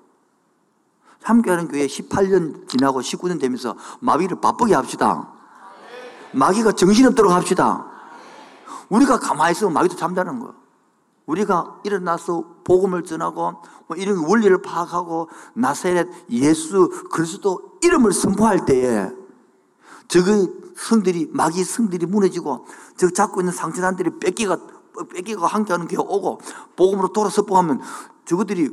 함께하는 교회 18년 지나고 19년 되면서 마귀를 바쁘게 합시다. 마귀가 정신없도록 합시다. 우리가 가만히 있으면 마귀도 잠자는 거예요. 우리가 일어나서 복음을 전하고 뭐 이런 원리를 파악하고 나사렛 예수 그리스도 이름을 선포할 때에 저의 성들이 마귀 성들이 무너지고 저 잡고 있는 상처단들이 뺏기가 뺏기가 함께하는 교회 오고 복음으로 돌아서 보면 저것들이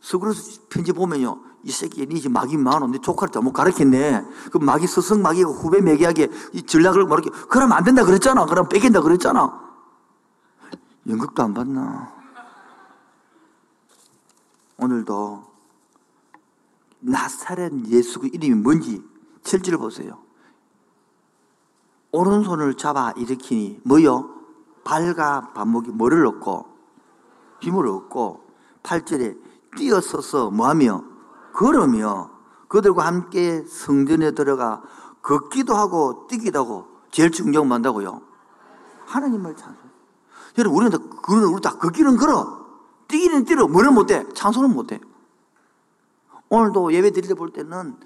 서구로서 편지 보면요 이 새끼 니 지금 마귀 많어 내 조카를 잘못 가르쳤네. 그 마귀 스승 마귀가 후배 매기하게 이 전략을 모르게 그러면 안 된다 그랬잖아. 그럼 뺏긴다 그랬잖아. 연극도 안 봤나? 오늘도 나사렛 예수 그 이름이 뭔지 철지를 보세요. 오른손을 잡아 일으키니 뭐요? 발과 발목이 뭐를 얻고 힘을 얻고 8절에 뛰어서서 뭐하며 걸으며 그들과 함께 성전에 들어가 걷기도 하고 뛰기도 하고 제일 뭐 한다고요? 하나님을 찬송. 여러분 우리는 다, 그런 우리 다 걷기는 걸어. 뛰기는 뛰어. 뭐는 못해? 찬송은 못해. 오늘도 예배 때볼 때는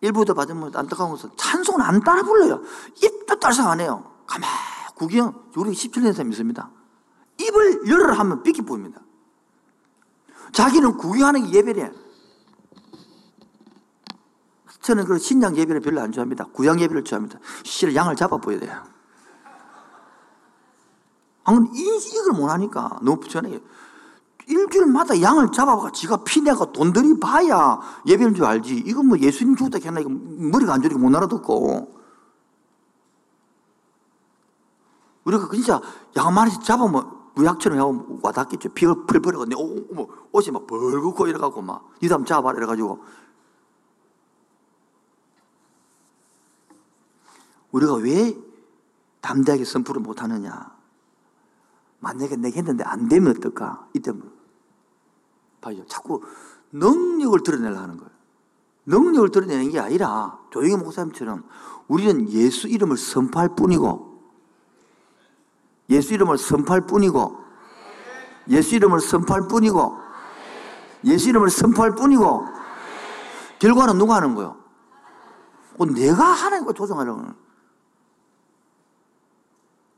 일부도 받으면 안타까운 것은 찬송은 안 따라 불러요. 입도 딸싹 안 해요. 가만 구경. 우리 17년 사람 있습니다. 입을 열을 하면 삐끼 보입니다. 자기는 구경하는 게 예배래. 저는 그 신장 예배를 별로 안 좋아합니다. 구양 예배를 좋아합니다. 실을 양을 잡아 보여야 돼요. 안 이걸 못 하니까 너무 부천해. 일주일마다 양을 잡아가 지가 피내가 돈 들이 봐야 예배인 줄 알지. 이건 뭐 예수님 죽었다 했나 이거 머리가 안 좋으니까 못 알아듣고. 우리가 진짜 양한 마리씩 잡으면 무약처럼 하고 와닿겠죠. 펄펄 하고 내 옷이 막 벌겋고 이래가고 막 니도 한번 잡아라 이래가지고 우리가 왜 담대하게 선포를 못하느냐? 만약에 내가 했는데 안 되면 어떨까? 이때 뭐, 봐요. 자꾸 능력을 드러내려 하는 거예요. 능력을 드러내는 게 아니라 조용히 목사님처럼 우리는 예수 이름을 선포할 뿐이고 예수 이름을 선포할 뿐이고 예수 이름을 선포할 뿐이고 예수 이름을 선포할 뿐이고 결과는 누가 하는 거예요? 어, 내가 거 조정하려는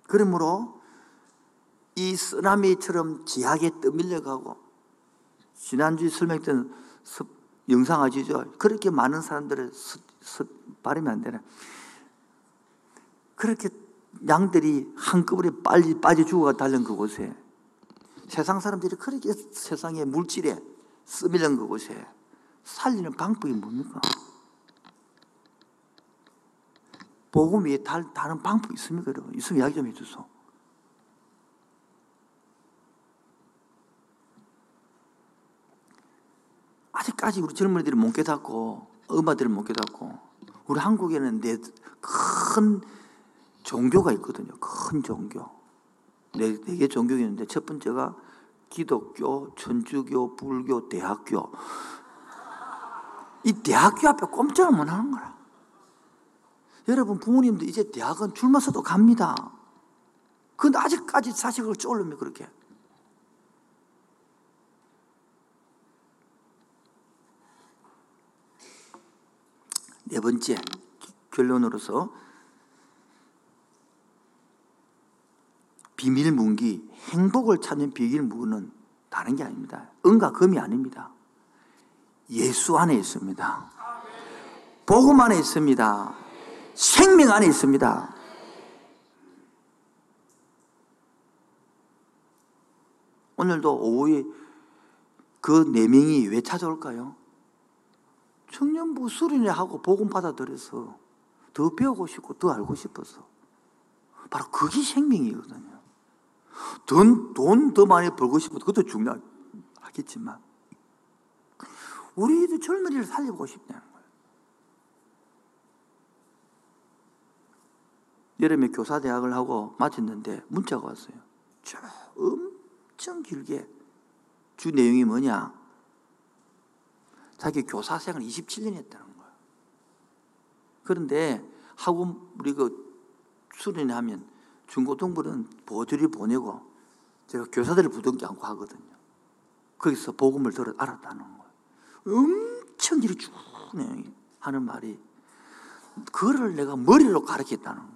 그러므로 이 쓰나미처럼 지하게 떠밀려가고 지난주에 설명했던 영상 아시죠? 그렇게 많은 사람들의 스, 스, 발음이 안 되네. 그렇게 양들이 한꺼번에 빨리 빠져 죽어가 달린 그곳에 세상 사람들이 그렇게 세상의 물질에 쓰밀린 그곳에 살리는 방법이 뭡니까? 복음 위에 다른 방법이 있습니까? 여러분? 있으면 이야기 좀 해주소. 아직까지 우리 젊은이들이 못 깨닫고 엄마들이 못 깨닫고 우리 한국에는 네 큰 종교가 있거든요. 큰 종교. 네, 네개 종교가 있는데 첫 번째가 기독교, 천주교, 불교, 대학교. 이 대학교 앞에 꼼짝을 못 하는 거라. 여러분 부모님도 이제 대학은 줄만 서도 갑니다. 근데 아직까지 자식을 쫄르면 그렇게. 네 번째 결론으로서 비밀 문기 행복을 찾는 비밀 문은 다른 게 아닙니다. 은과 금이 아닙니다. 예수 안에 있습니다. 복음 안에 있습니다. 생명 안에 있습니다. 오늘도 오후에 그 네 명이 왜 찾아올까요? 청년부 수련회 하고 복음 받아들여서 더 배우고 싶고 더 알고 싶어서 바로 그게 생명이거든요. 돈, 돈더 많이 벌고 싶어도 그것도 중요하겠지만 우리도 젊은이를 살리고 싶다는 거예요. 여름에 교사대학을 하고 마쳤는데 문자가 왔어요. 저 엄청 길게 주 내용이 뭐냐? 자기 교사 생활 27년 했다는 거예요. 그런데 학원 우리 그 수련회 하면 중고등부는 보조리 보내고 제가 교사들을 부둥지 않고 하거든요. 거기서 복음을 들어 알았다는 거예요. 엄청 길이 쭉 하는 말이 그를 내가 머리로 가르쳤다는 거예요.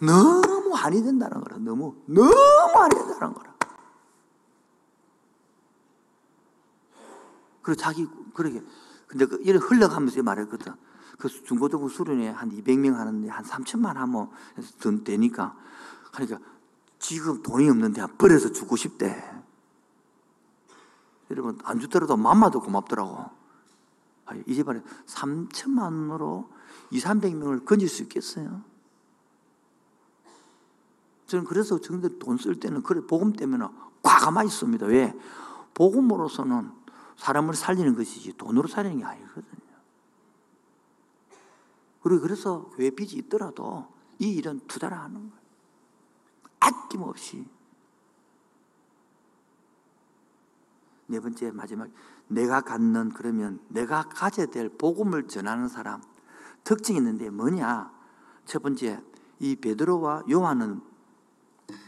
너무 한이 된다는 거라. 너무 너무 한이 된다는 거라. 그리고 자기 그러게 근데 그 이래 흘러가면서 말했거든. 그 중고등부 수련회 한 200명 하는데 한 3천만 하면 돈 되니까 그러니까 지금 돈이 없는데 버려서 주고 싶대. 여러분 안 주더라도 맘마도 고맙더라고. 이 집안에 3천만 원으로 2, 300명을 건질 수 있겠어요? 저는 그래서 정들 돈 쓸 때는 그래 복음 때문에 과감하게 씁니다. 왜? 복음으로서는 사람을 살리는 것이지 돈으로 살리는 게 아니거든요. 그리고 그래서 교회 빚이 있더라도 이 일은 투자를 하는 거예요. 아낌없이. 네 번째 마지막 내가 갖는 그러면 내가 가져야 될 복음을 전하는 사람 특징이 있는데 뭐냐? 첫 번째 이 베드로와 요한은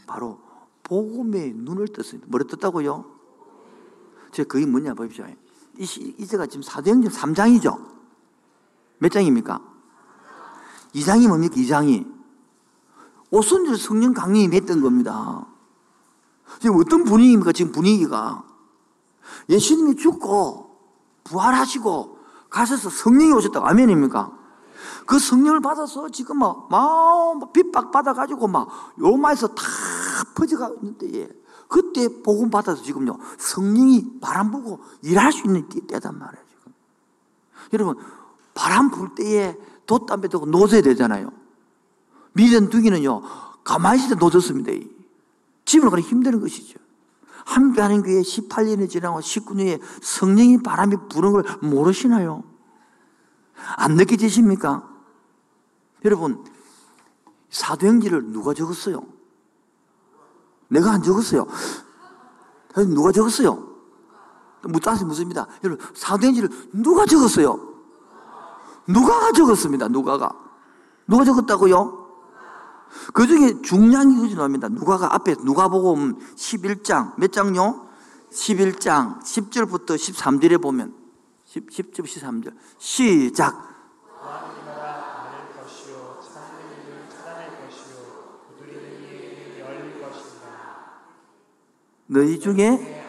바로 복음의 눈을 떴습니다. 뭐를 떴다고요? 제 그게 뭐냐 보십시오. 이제가 지금 사도행전 3장이죠. 몇 장입니까? 2장이 뭡니까? 2장이. 오순절 성령 강림이 했던 겁니다. 지금 어떤 분위기입니까? 지금 분위기가. 예수님이 죽고 부활하시고 가셔서 성령이 오셨다고 아멘입니까? 그 성령을 받아서 지금 막, 막 핍박 받아가지고 막 요마에서 다 퍼져가 있는데 그때 복음 받아서 지금요 성령이 바람 불고 일할 수 있는 때단 말이에요 지금. 여러분 바람 불 때에 돛담배 두고 놓아야 되잖아요. 미련 두기는요 가만히 있을 때 놓졌습니다. 집으로 가기 힘드는 것이죠. 함께하는 교회 18년이 지나고 19년에 성령이 바람이 부는 걸 모르시나요? 안 느껴지십니까? 여러분, 사도행지를 누가 적었어요? 내가 안 적었어요. 누가 적었어요? 묻다시 묻습니다. 여러분, 사도행지를 누가 적었어요? 누가가 적었습니다. 누가가. 누가 적었다고요? 그 중에 중요한 것이 나옵니다. 누가가 앞에 누가복음 11장, 몇 장요? 11장 10절부터 13절에 보면 10, 10절 13절 시작 너희 중에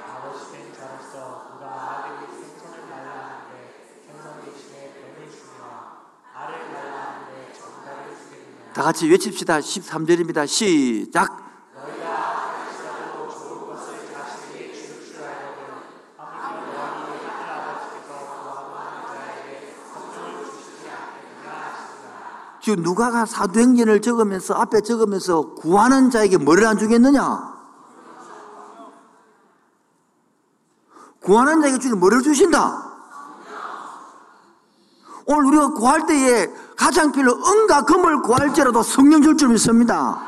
다 같이 외칩시다. 13절입니다. 시작. 지금 누가가 사도행전을 적으면서 앞에 적으면서 구하는 자에게 뭐를 안 주겠느냐? 구하는 자에게 주는 뭐를 주신다? 오늘 우리가 구할 때에 가장 필요 은과 금을 구할지라도 성령 줄 줄 믿습니다.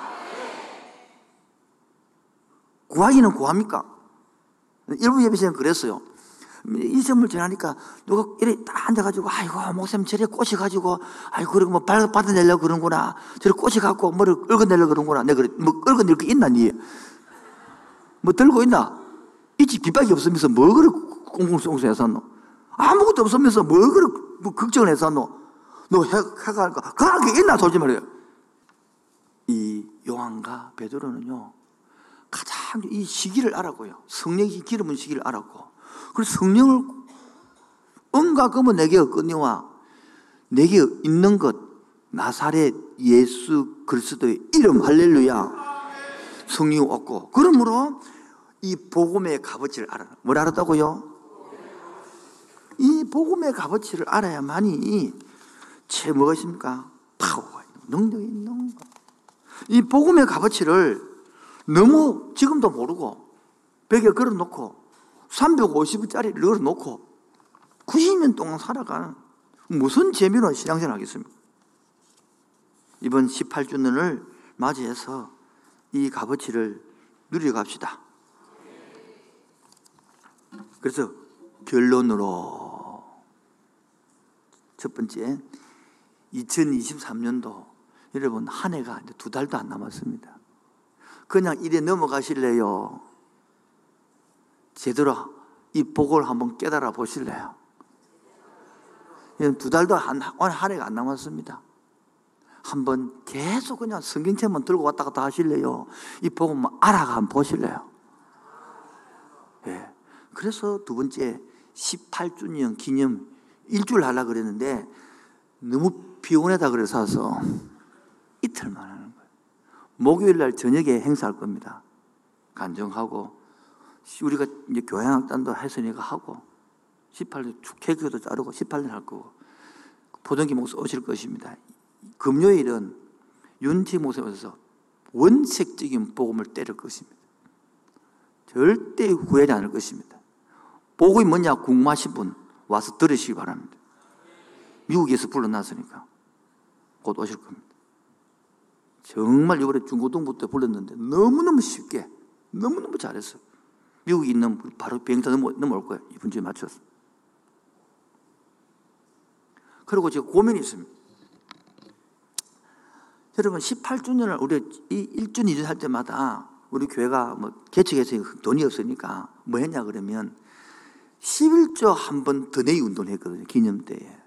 구하기는 구합니까? 일부 예배시는 그랬어요. 이 점을 전하니까 누가 이래 딱 앉아가지고 아이고 목사님 저래 꼬셔가지고 아이고 그리고 뭐 받아내려고 그런구나 저래 꼬셔갖고 뭐를 긁어내려고 그런구나 내가 그래 뭐 긁어낼 게 있나 니? 뭐 들고 있나? 있지 빚밖에 없으면서 뭐 그래 꽁꽁송송해서 너 아무것도 없으면서 뭐 그래 뭐 걱정을 해서 너너 해가 할까? 그럴 게 있나 솔직히 말이에요. 이 요한과 베드로는요 가장 이 시기를 알았고요 성령이 기름은 시기를 알았고 그래서 성령을 은과 금은 내게 없거니와 내게 있는 것 나사렛 예수 그리스도의 이름 할렐루야 성령이 없고 그러므로 이 복음의 값어치를 알아. 뭘 알았다고요? 이 복음의 값어치를 알아야만이 제 무엇입니까? 파워가 있는 능력이 있는 거. 이 복음의 값어치를 너무 지금도 모르고 벽에 걸어놓고 350원짜리를 걸어놓고 90년 동안 살아가는 무슨 재미로 신앙생활 하겠습니까? 이번 18주년을 맞이해서 이 값어치를 누려갑시다. 그래서 결론으로 첫 번째 2023년도 여러분 한 해가 두 달도 안 남았습니다. 그냥 이래 넘어가실래요? 제대로 이 복을 한번 깨달아 보실래요? 두 달도 한, 한 해가 안 남았습니다. 한번 계속 그냥 성경책만 들고 왔다 갔다 하실래요? 이 복음 알아가 한번 보실래요? 예. 그래서 두 번째 18주년 기념 일주일 하려고 그랬는데 너무 피곤하다 그래서 이틀만 하는 거예요. 목요일 날 저녁에 행사할 겁니다. 간정하고 우리가 이제 교양학단도 했으니까 하고 18년 케이크도 자르고 18년 할 거고 보정기 목사 오실 것입니다. 금요일은 윤지 목사에서 원색적인 복음을 때릴 것입니다. 절대 후회하지 않을 것입니다. 복음이 뭐냐 궁금하신 분 와서 들으시기 바랍니다. 미국에서 불러놨으니까 곧 오실 겁니다. 정말 이번에 중고등부터 불렀는데 너무너무 쉽게 너무너무 잘했어요. 미국에 있는 바로 비행사 넘어, 넘어올 거예요. 이번 주에 맞춰서. 그리고 제가 고민이 있습니다. 여러분 18주년을 우리 이 1주 2주 할 때마다 우리 교회가 뭐 개척해서 돈이 없으니까 뭐 했냐 그러면 11조 한 번 더 내기 운동을 했거든요. 기념 때에.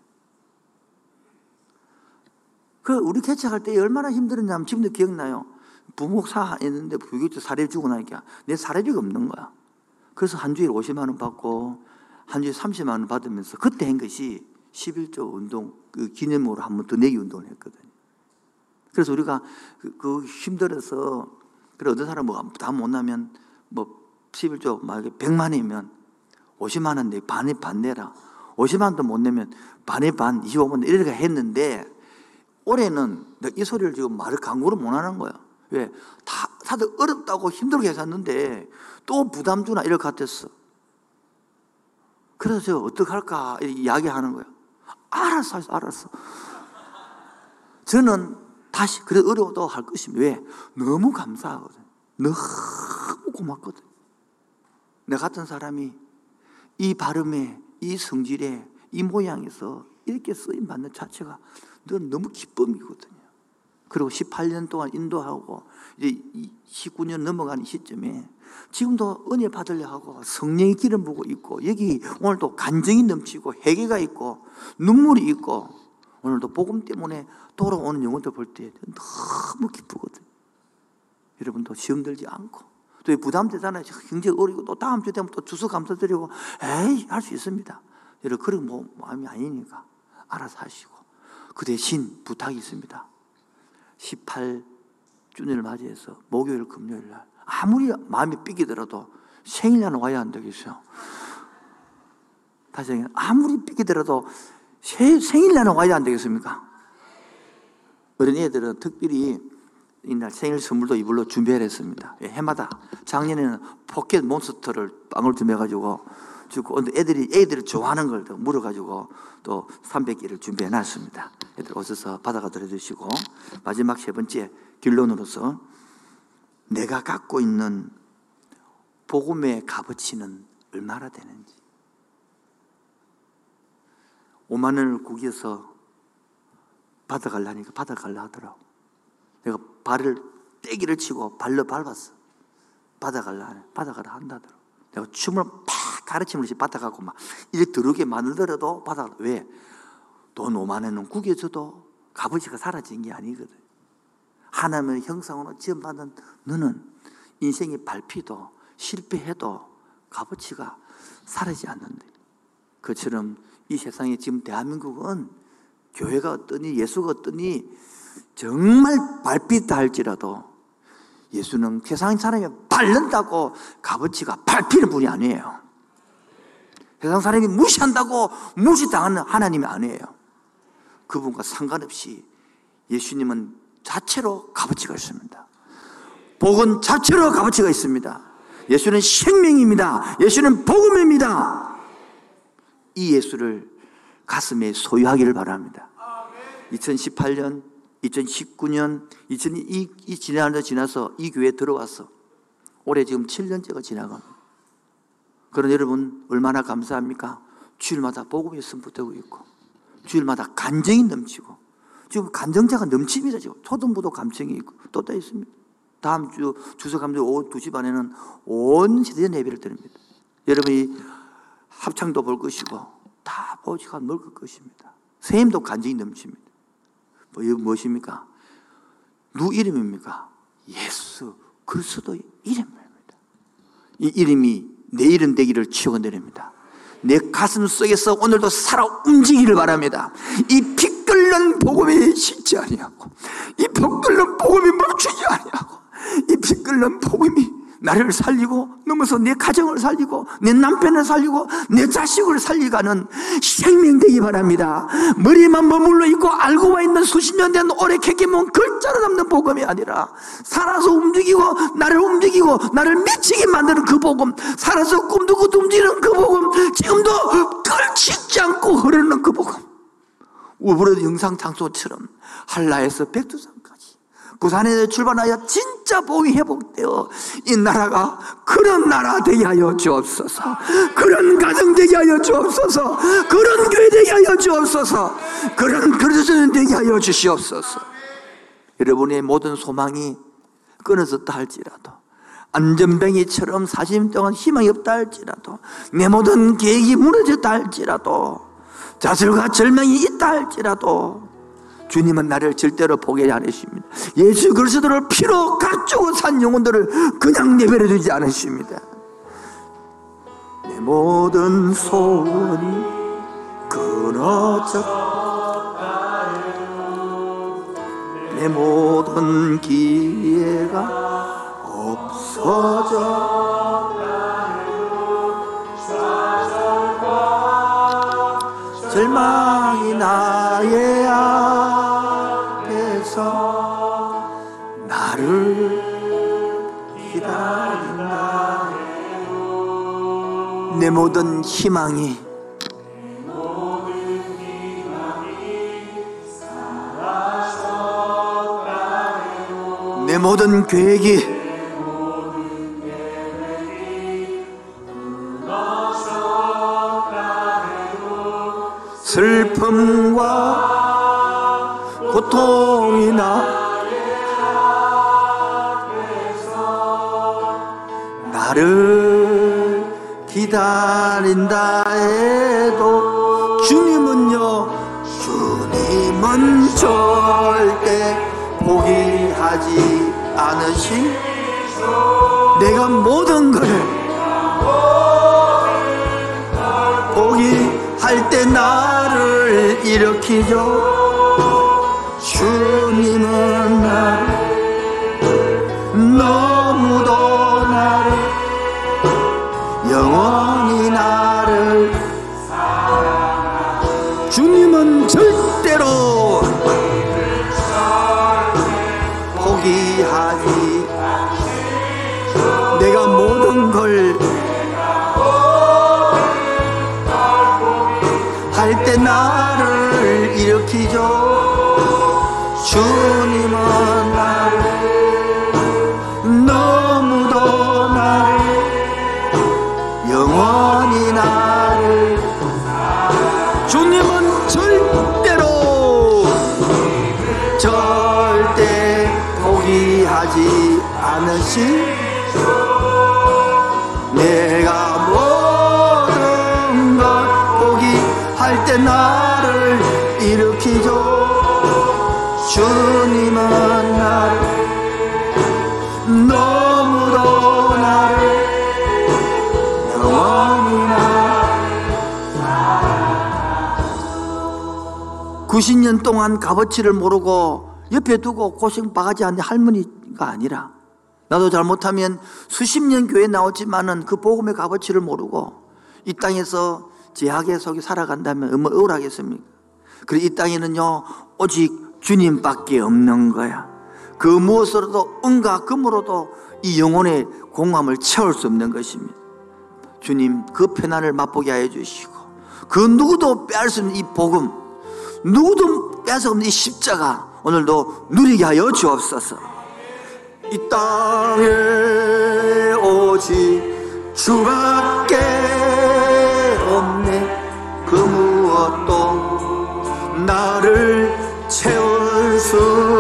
그 우리 개척할 때 얼마나 힘들었냐면 지금도 기억나요. 부목사 했는데 부교육자 사례 주고 나니까 내 사례비가 없는 거야. 그래서 한 주에 50만 원 받고 한 주에 30만 원 받으면서 그때 한 것이 11조 운동 그 기념으로 한 번 더 내기 운동을 했거든요. 그래서 우리가 그, 그 힘들어서 그래 어떤 사람 뭐다 못 나면 뭐 11조 만약에 100만이면 50만 원 내, 반에 반 내라. 50만 원도 못 내면 반에 반, 25만 원 이렇게 했는데 올해는 이 소리를 지금 말을 강구를 못 하는 거야. 왜? 다, 다들 어렵다고 힘들게 했었는데 또 부담 주나 이럴 것 같았어. 그래서 제가 어떡할까 이야기하는 거야. 알았어, 알았어. 저는 다시 그래 어려워도 할 것입니다. 왜? 너무 감사하거든. 너무 고맙거든. 내 같은 사람이 이 발음에, 이 성질에, 이 모양에서 이렇게 쓰임 받는 자체가 넌 너무 기쁨이거든요. 그리고 18년 동안 인도하고 이제 19년 넘어가는 시점에 지금도 은혜 받으려 하고 성령의 기름 부고 있고 여기 오늘도 간정이 넘치고 회개가 있고 눈물이 있고 오늘도 복음 때문에 돌아오는 영혼들 볼 때 너무 기쁘거든. 여러분도 시험 들지 않고 또 부담되잖아요. 경제 어리고 또 다음 주 되면 또 주소 감사드리고 에이 할 수 있습니다. 여러분 그런 뭐 마음이 아니니까 알아서 하시고 그 대신 부탁이 있습니다. 18주년을 맞이해서 목요일 금요일 날 아무리 마음이 삐기더라도 생일날은 와야 안 되겠어요. 다시 얘기 아무리 삐기더라도 생일날은 와야 안 되겠습니까? 어린애들은 특별히 이날 생일 선물도 이불로 준비를 했습니다. 예, 해마다. 작년에는 포켓 몬스터를 빵을 준비해가지고 주고, 애들이, 애들이 좋아하는 걸 물어가지고 또 300개를 준비해 놨습니다. 애들 오셔서 받아가 드려주시고, 마지막 세 번째 결론으로서 내가 갖고 있는 복음의 값어치는 얼마나 되는지. 5만 원을 구겨서 받아가려니까 받아갈라 하더라고. 내가 발을 떼기를 치고 발로 밟았어. 받아갈라. 받아가라 한다더라고. 내가 춤을 팍 가르침을 받아가고 막 이렇게 들어오게 만들더라도 받아가 왜? 돈 5만 원은 구겨져도 값어치가 사라진 게 아니거든. 하나님의 형상으로 지원받은 너는 인생이 밟히도 실패해도 값어치가 사라지지 않는데. 그처럼 이 세상에 지금 대한민국은 교회가 어떠니 예수가 어떠니 정말 발빛다 할지라도 예수는 세상 사람이 밟는다고 값어치가 밟히는 분이 아니에요. 세상 사람이 무시한다고 무시당하는 하나님이 아니에요. 그분과 상관없이 예수님은 자체로 값어치가 있습니다. 복은 자체로 값어치가 있습니다. 예수는 생명입니다. 예수는 복음입니다. 이 예수를 가슴에 소유하기를 바랍니다. 2018년, 2019년, 2000, 이, 이 지난해 지나서 이 교회에 들어왔어. 올해 지금 7년째가 지나갑니다. 그런 여러분 얼마나 감사합니까? 주일마다 복음이 선포되고 있고, 주일마다 간정이 넘치고, 지금 간정자가 넘칩니다. 지금 초등부도 감정이 있고, 또 다 있습니다. 다음 주 주석 감독 오후 2시 반에는 온 시대 예배를 드립니다. 여러분이 합창도 볼 것이고 다 보지가 넓을 것입니다. 선생님도 간증이 넘칩니다. 뭐, 이거 무엇입니까? 누 이름입니까? 예수 그리스도의 이름입니다. 이 이름이 내 이름 되기를 축원드립니다. 내 가슴 속에서 오늘도 살아 움직이기를 바랍니다. 이 피 끓는 복음이 식지 아니하고 이피 끓는 복음이 멈추지 아니하고 이피 끓는 복음이 나를 살리고 넘어서 내 가정을 살리고 내 남편을 살리고 내 자식을 살리가는 생명 되기 바랍니다. 머리만 머물러 있고 알고 와 있는 수십 년 된 오래 캐기면 글자로 남는 복음이 아니라 살아서 움직이고 나를 움직이고 나를 미치게 만드는 그 복음 살아서 꿈도 꾸도 움직이는 그 복음 지금도 걸치지 않고 흐르는 그 복음 우브르드 영상 장소처럼 한라에서 백두산 부산에서 출발하여 진짜 복이 회복되어 이 나라가 그런 나라 되게 하여 주옵소서. 그런 가정 되게 하여 주옵소서. 그런 교회 되게 하여 주옵소서. 그런 그리스도인 되게 하여 주시옵소서. 여러분의 모든 소망이 끊어졌다 할지라도 안전뱅이처럼 40년 동안 희망이 없다 할지라도 내 모든 계획이 무너졌다 할지라도 자살과 절망이 있다 할지라도 주님은 나를 절대로 포기하지 않으십니다. 예수 그리스도를 피로 갖추고 산 영혼들을 그냥 내버려 두지 않으십니다. 내 모든 소원이 끊어졌다요. 내 모든 기회가 없어졌 내 모든 희망이 내 모든 계획이 슬픔과 고통이나 나를 기다린다 해도 주님은요 주님은 절대 포기하지 않으시 내가 모든 걸 포기할 때 나를 일으키죠. 주님은 나를 절 않으시죠 내가 모든 걸 포기할 때 나를 일으키죠. 주님은 나를 너무도 나를 영원히 나를 90년 동안 값어치를 모르고 옆에 두고 고생 바가지 하는 할머니가 아니라 나도 잘못하면 수십 년 교회 나왔지만은 그 복음의 값어치를 모르고 이 땅에서 제약에 속에 살아간다면 얼마나 억울하겠습니까? 그리고 이 땅에는요 오직 주님밖에 없는 거야. 그 무엇으로도 은과 금으로도 이 영혼의 공함을 채울 수 없는 것입니다. 주님 그 편안을 맛보게 하여 주시고 그 누구도 빼앗을 수 없는 이 복음 누구도 빼앗을 수 없는 이 십자가 오늘도 누리게 하여 주옵소서 이 땅에 오직 주밖에 없네. 그 무엇도 나를 채울 수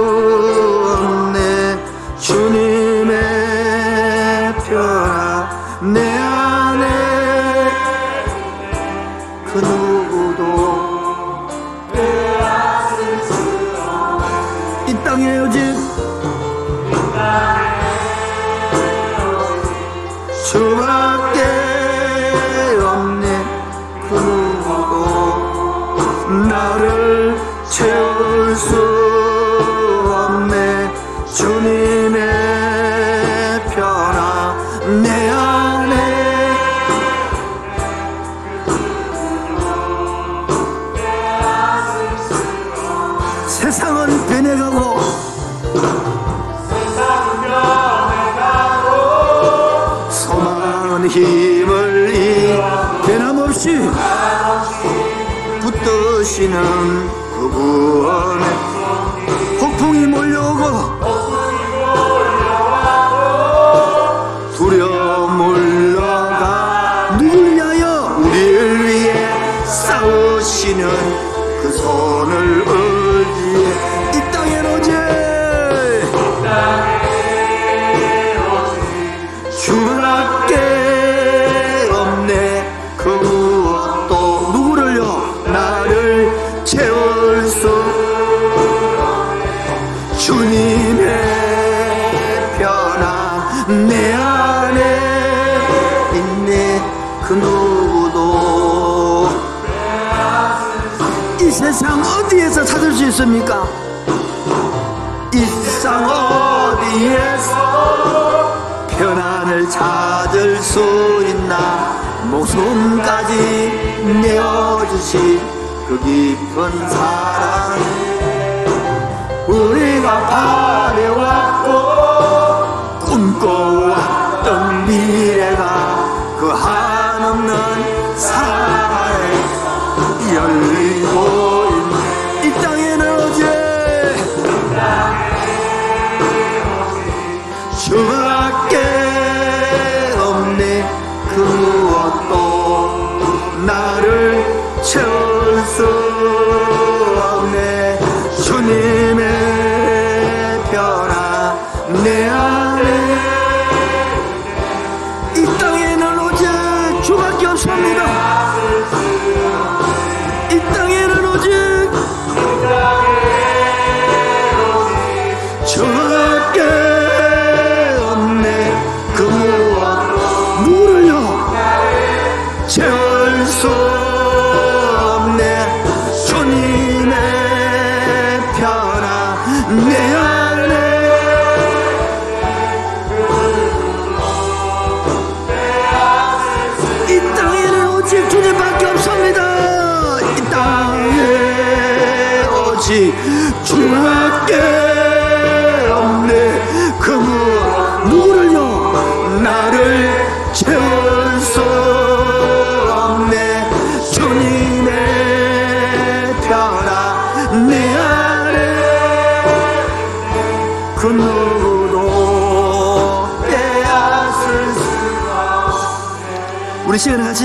없습니까? 일상 어디에서 편안을 찾을 수 있나 목숨까지 내어주신 그 깊은 사랑 우리가 바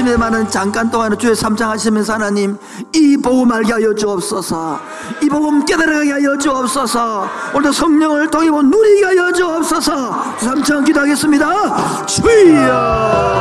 아침에만은 잠깐 동안은 주의 삼창 하시면서 하나님 이 복음 알게 하여 주옵소서. 이 복음 깨달아게 하여 주옵소서. 오늘도 성령을 통해 본 누리게 하여 주옵소서. 삼창 기도하겠습니다. 주여!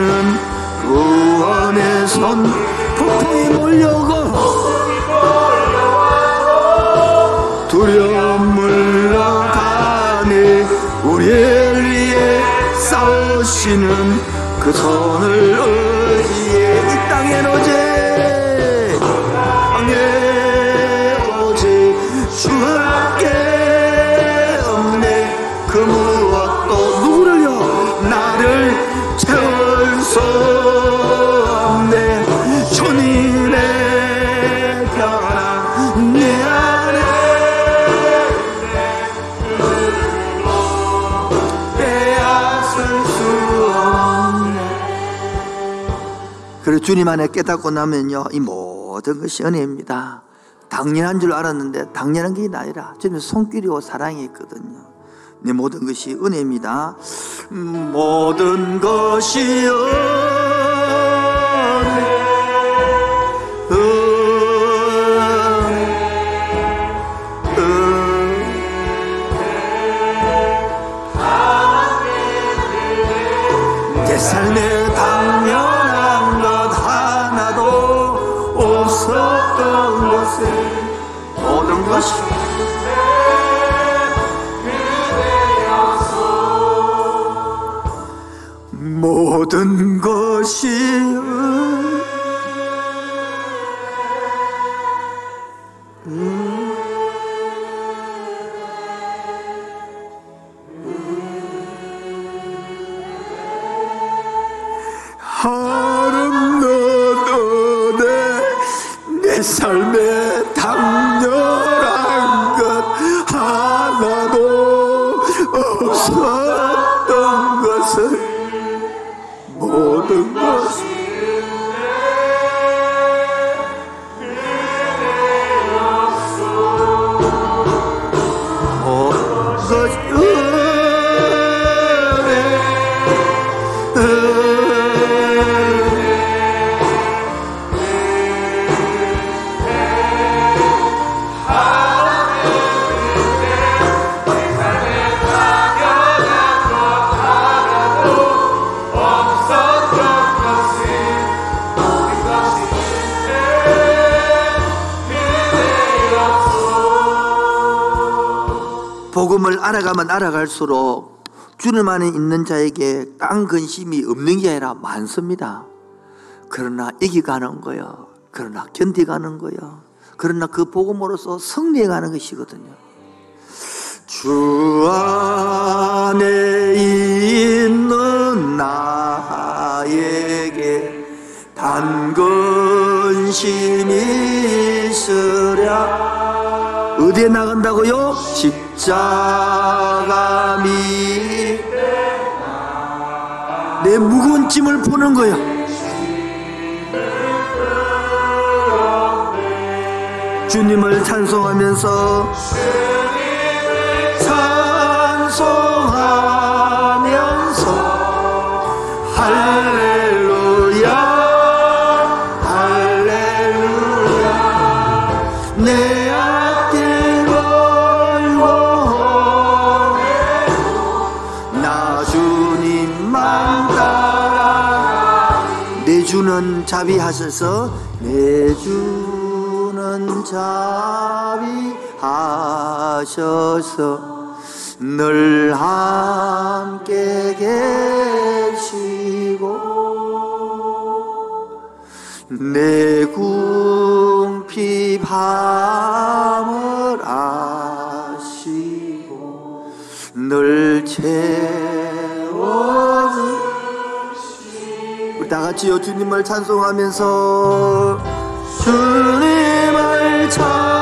우리는 우원에선 폭풍이 몰려가 두려움 물러가네 우리를 위해 싸우시는 그 선을 주님 안에 깨닫고 나면요 이 모든 것이 은혜입니다. 당연한 줄 알았는데 당연한 게 아니라 주님의 손길이고 사랑이 있거든요. 내 모든 것이 은혜입니다. 음, 모든 것이 은 알아가면 알아갈수록 주님 안에 있는 자에게 땅 근심이 없는 게 아니라 많습니다. 그러나 이기가는 거요. 그러나 견디가는 거요. 그러나 그 복음으로서 승리해가는 것이거든요. 주 밑에 내 무거운 짐을 푸는 거요 주님을 찬송하면서 자비하셔서 내 주는 자비하셔서 늘 함께 계시고 내 궁핍함을 아시고 늘채 같이요 주님을 찬송하면서 주님을 찬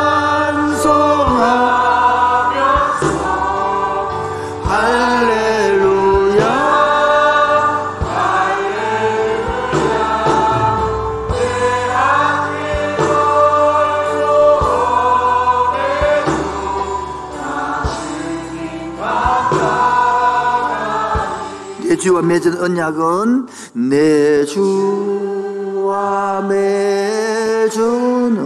내 주와 맺은 언약은 내 주와 맺은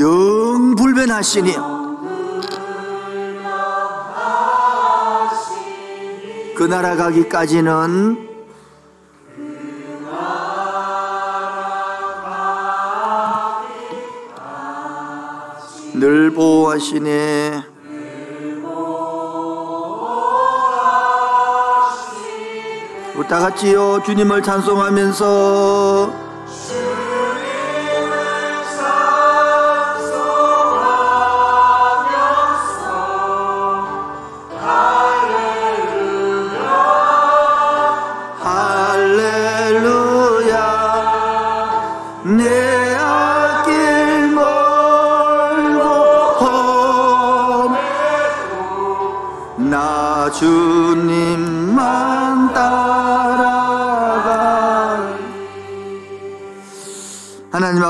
영 불변하시니 그 나라 가기까지는 늘 보호하시네 다 같이요 주님을 찬송하면서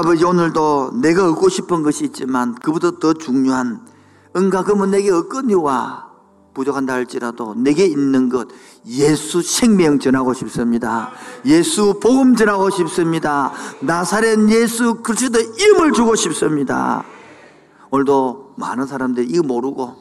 아버지 오늘도 내가 얻고 싶은 것이 있지만 그보다 더 중요한 은가 그러면 내게 얻거니와 부족한다 할지라도 내게 있는 것 예수 생명 전하고 싶습니다. 예수 복음 전하고 싶습니다. 나사렛 예수 그리스도 이름을 주고 싶습니다. 오늘도 많은 사람들이 이거 모르고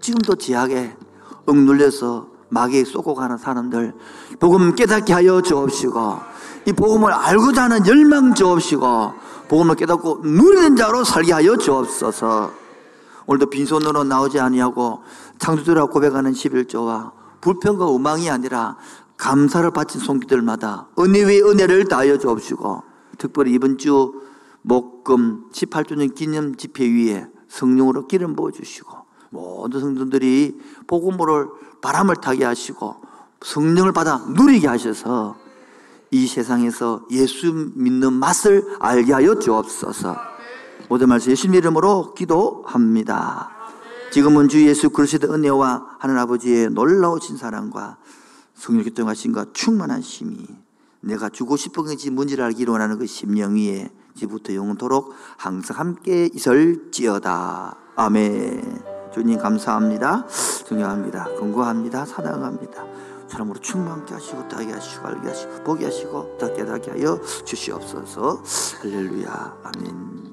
지금도 지하게 억눌려서 마귀에 쏟고 가는 사람들 복음 깨닫게 하여 주옵시고 이 복음을 알고자 하는 열망 주옵시고 복음을 깨닫고 누리는 자로 살게 하여 주옵소서. 오늘도 빈손으로 나오지 아니하고 창조주라 고백하는 11조와 불평과 우망이 아니라 감사를 바친 손길들마다 은혜 위에 은혜를 다하여 주옵시고 특별히 이번 주 목금 18주년 기념 집회 위에 성령으로 기름 부어주시고 모든 성도들이 복음으로 바람을 타게 하시고 성령을 받아 누리게 하셔서 이 세상에서 예수 믿는 맛을 알게 하여 주옵소서. 모든 말씀 예수님 이름으로 기도합니다. 지금은 주 예수 그리스도 은혜와 하늘 아버지의 놀라우신 사랑과 성령 교통하신과 충만한 힘이 내가 주고 싶은 것이 뭔지를 알기를 원하는 그 심령 위에 지부터 영원토록 항상 함께 있을지어다. 아멘. 주님 감사합니다. 존경합니다. 건고합니다. 사랑합니다 사람으로 충만케 하시고 따게 하시고 알게 하시고 보게 하시고 더 깨닫게 하여 주시옵소서. 할렐루야. 아멘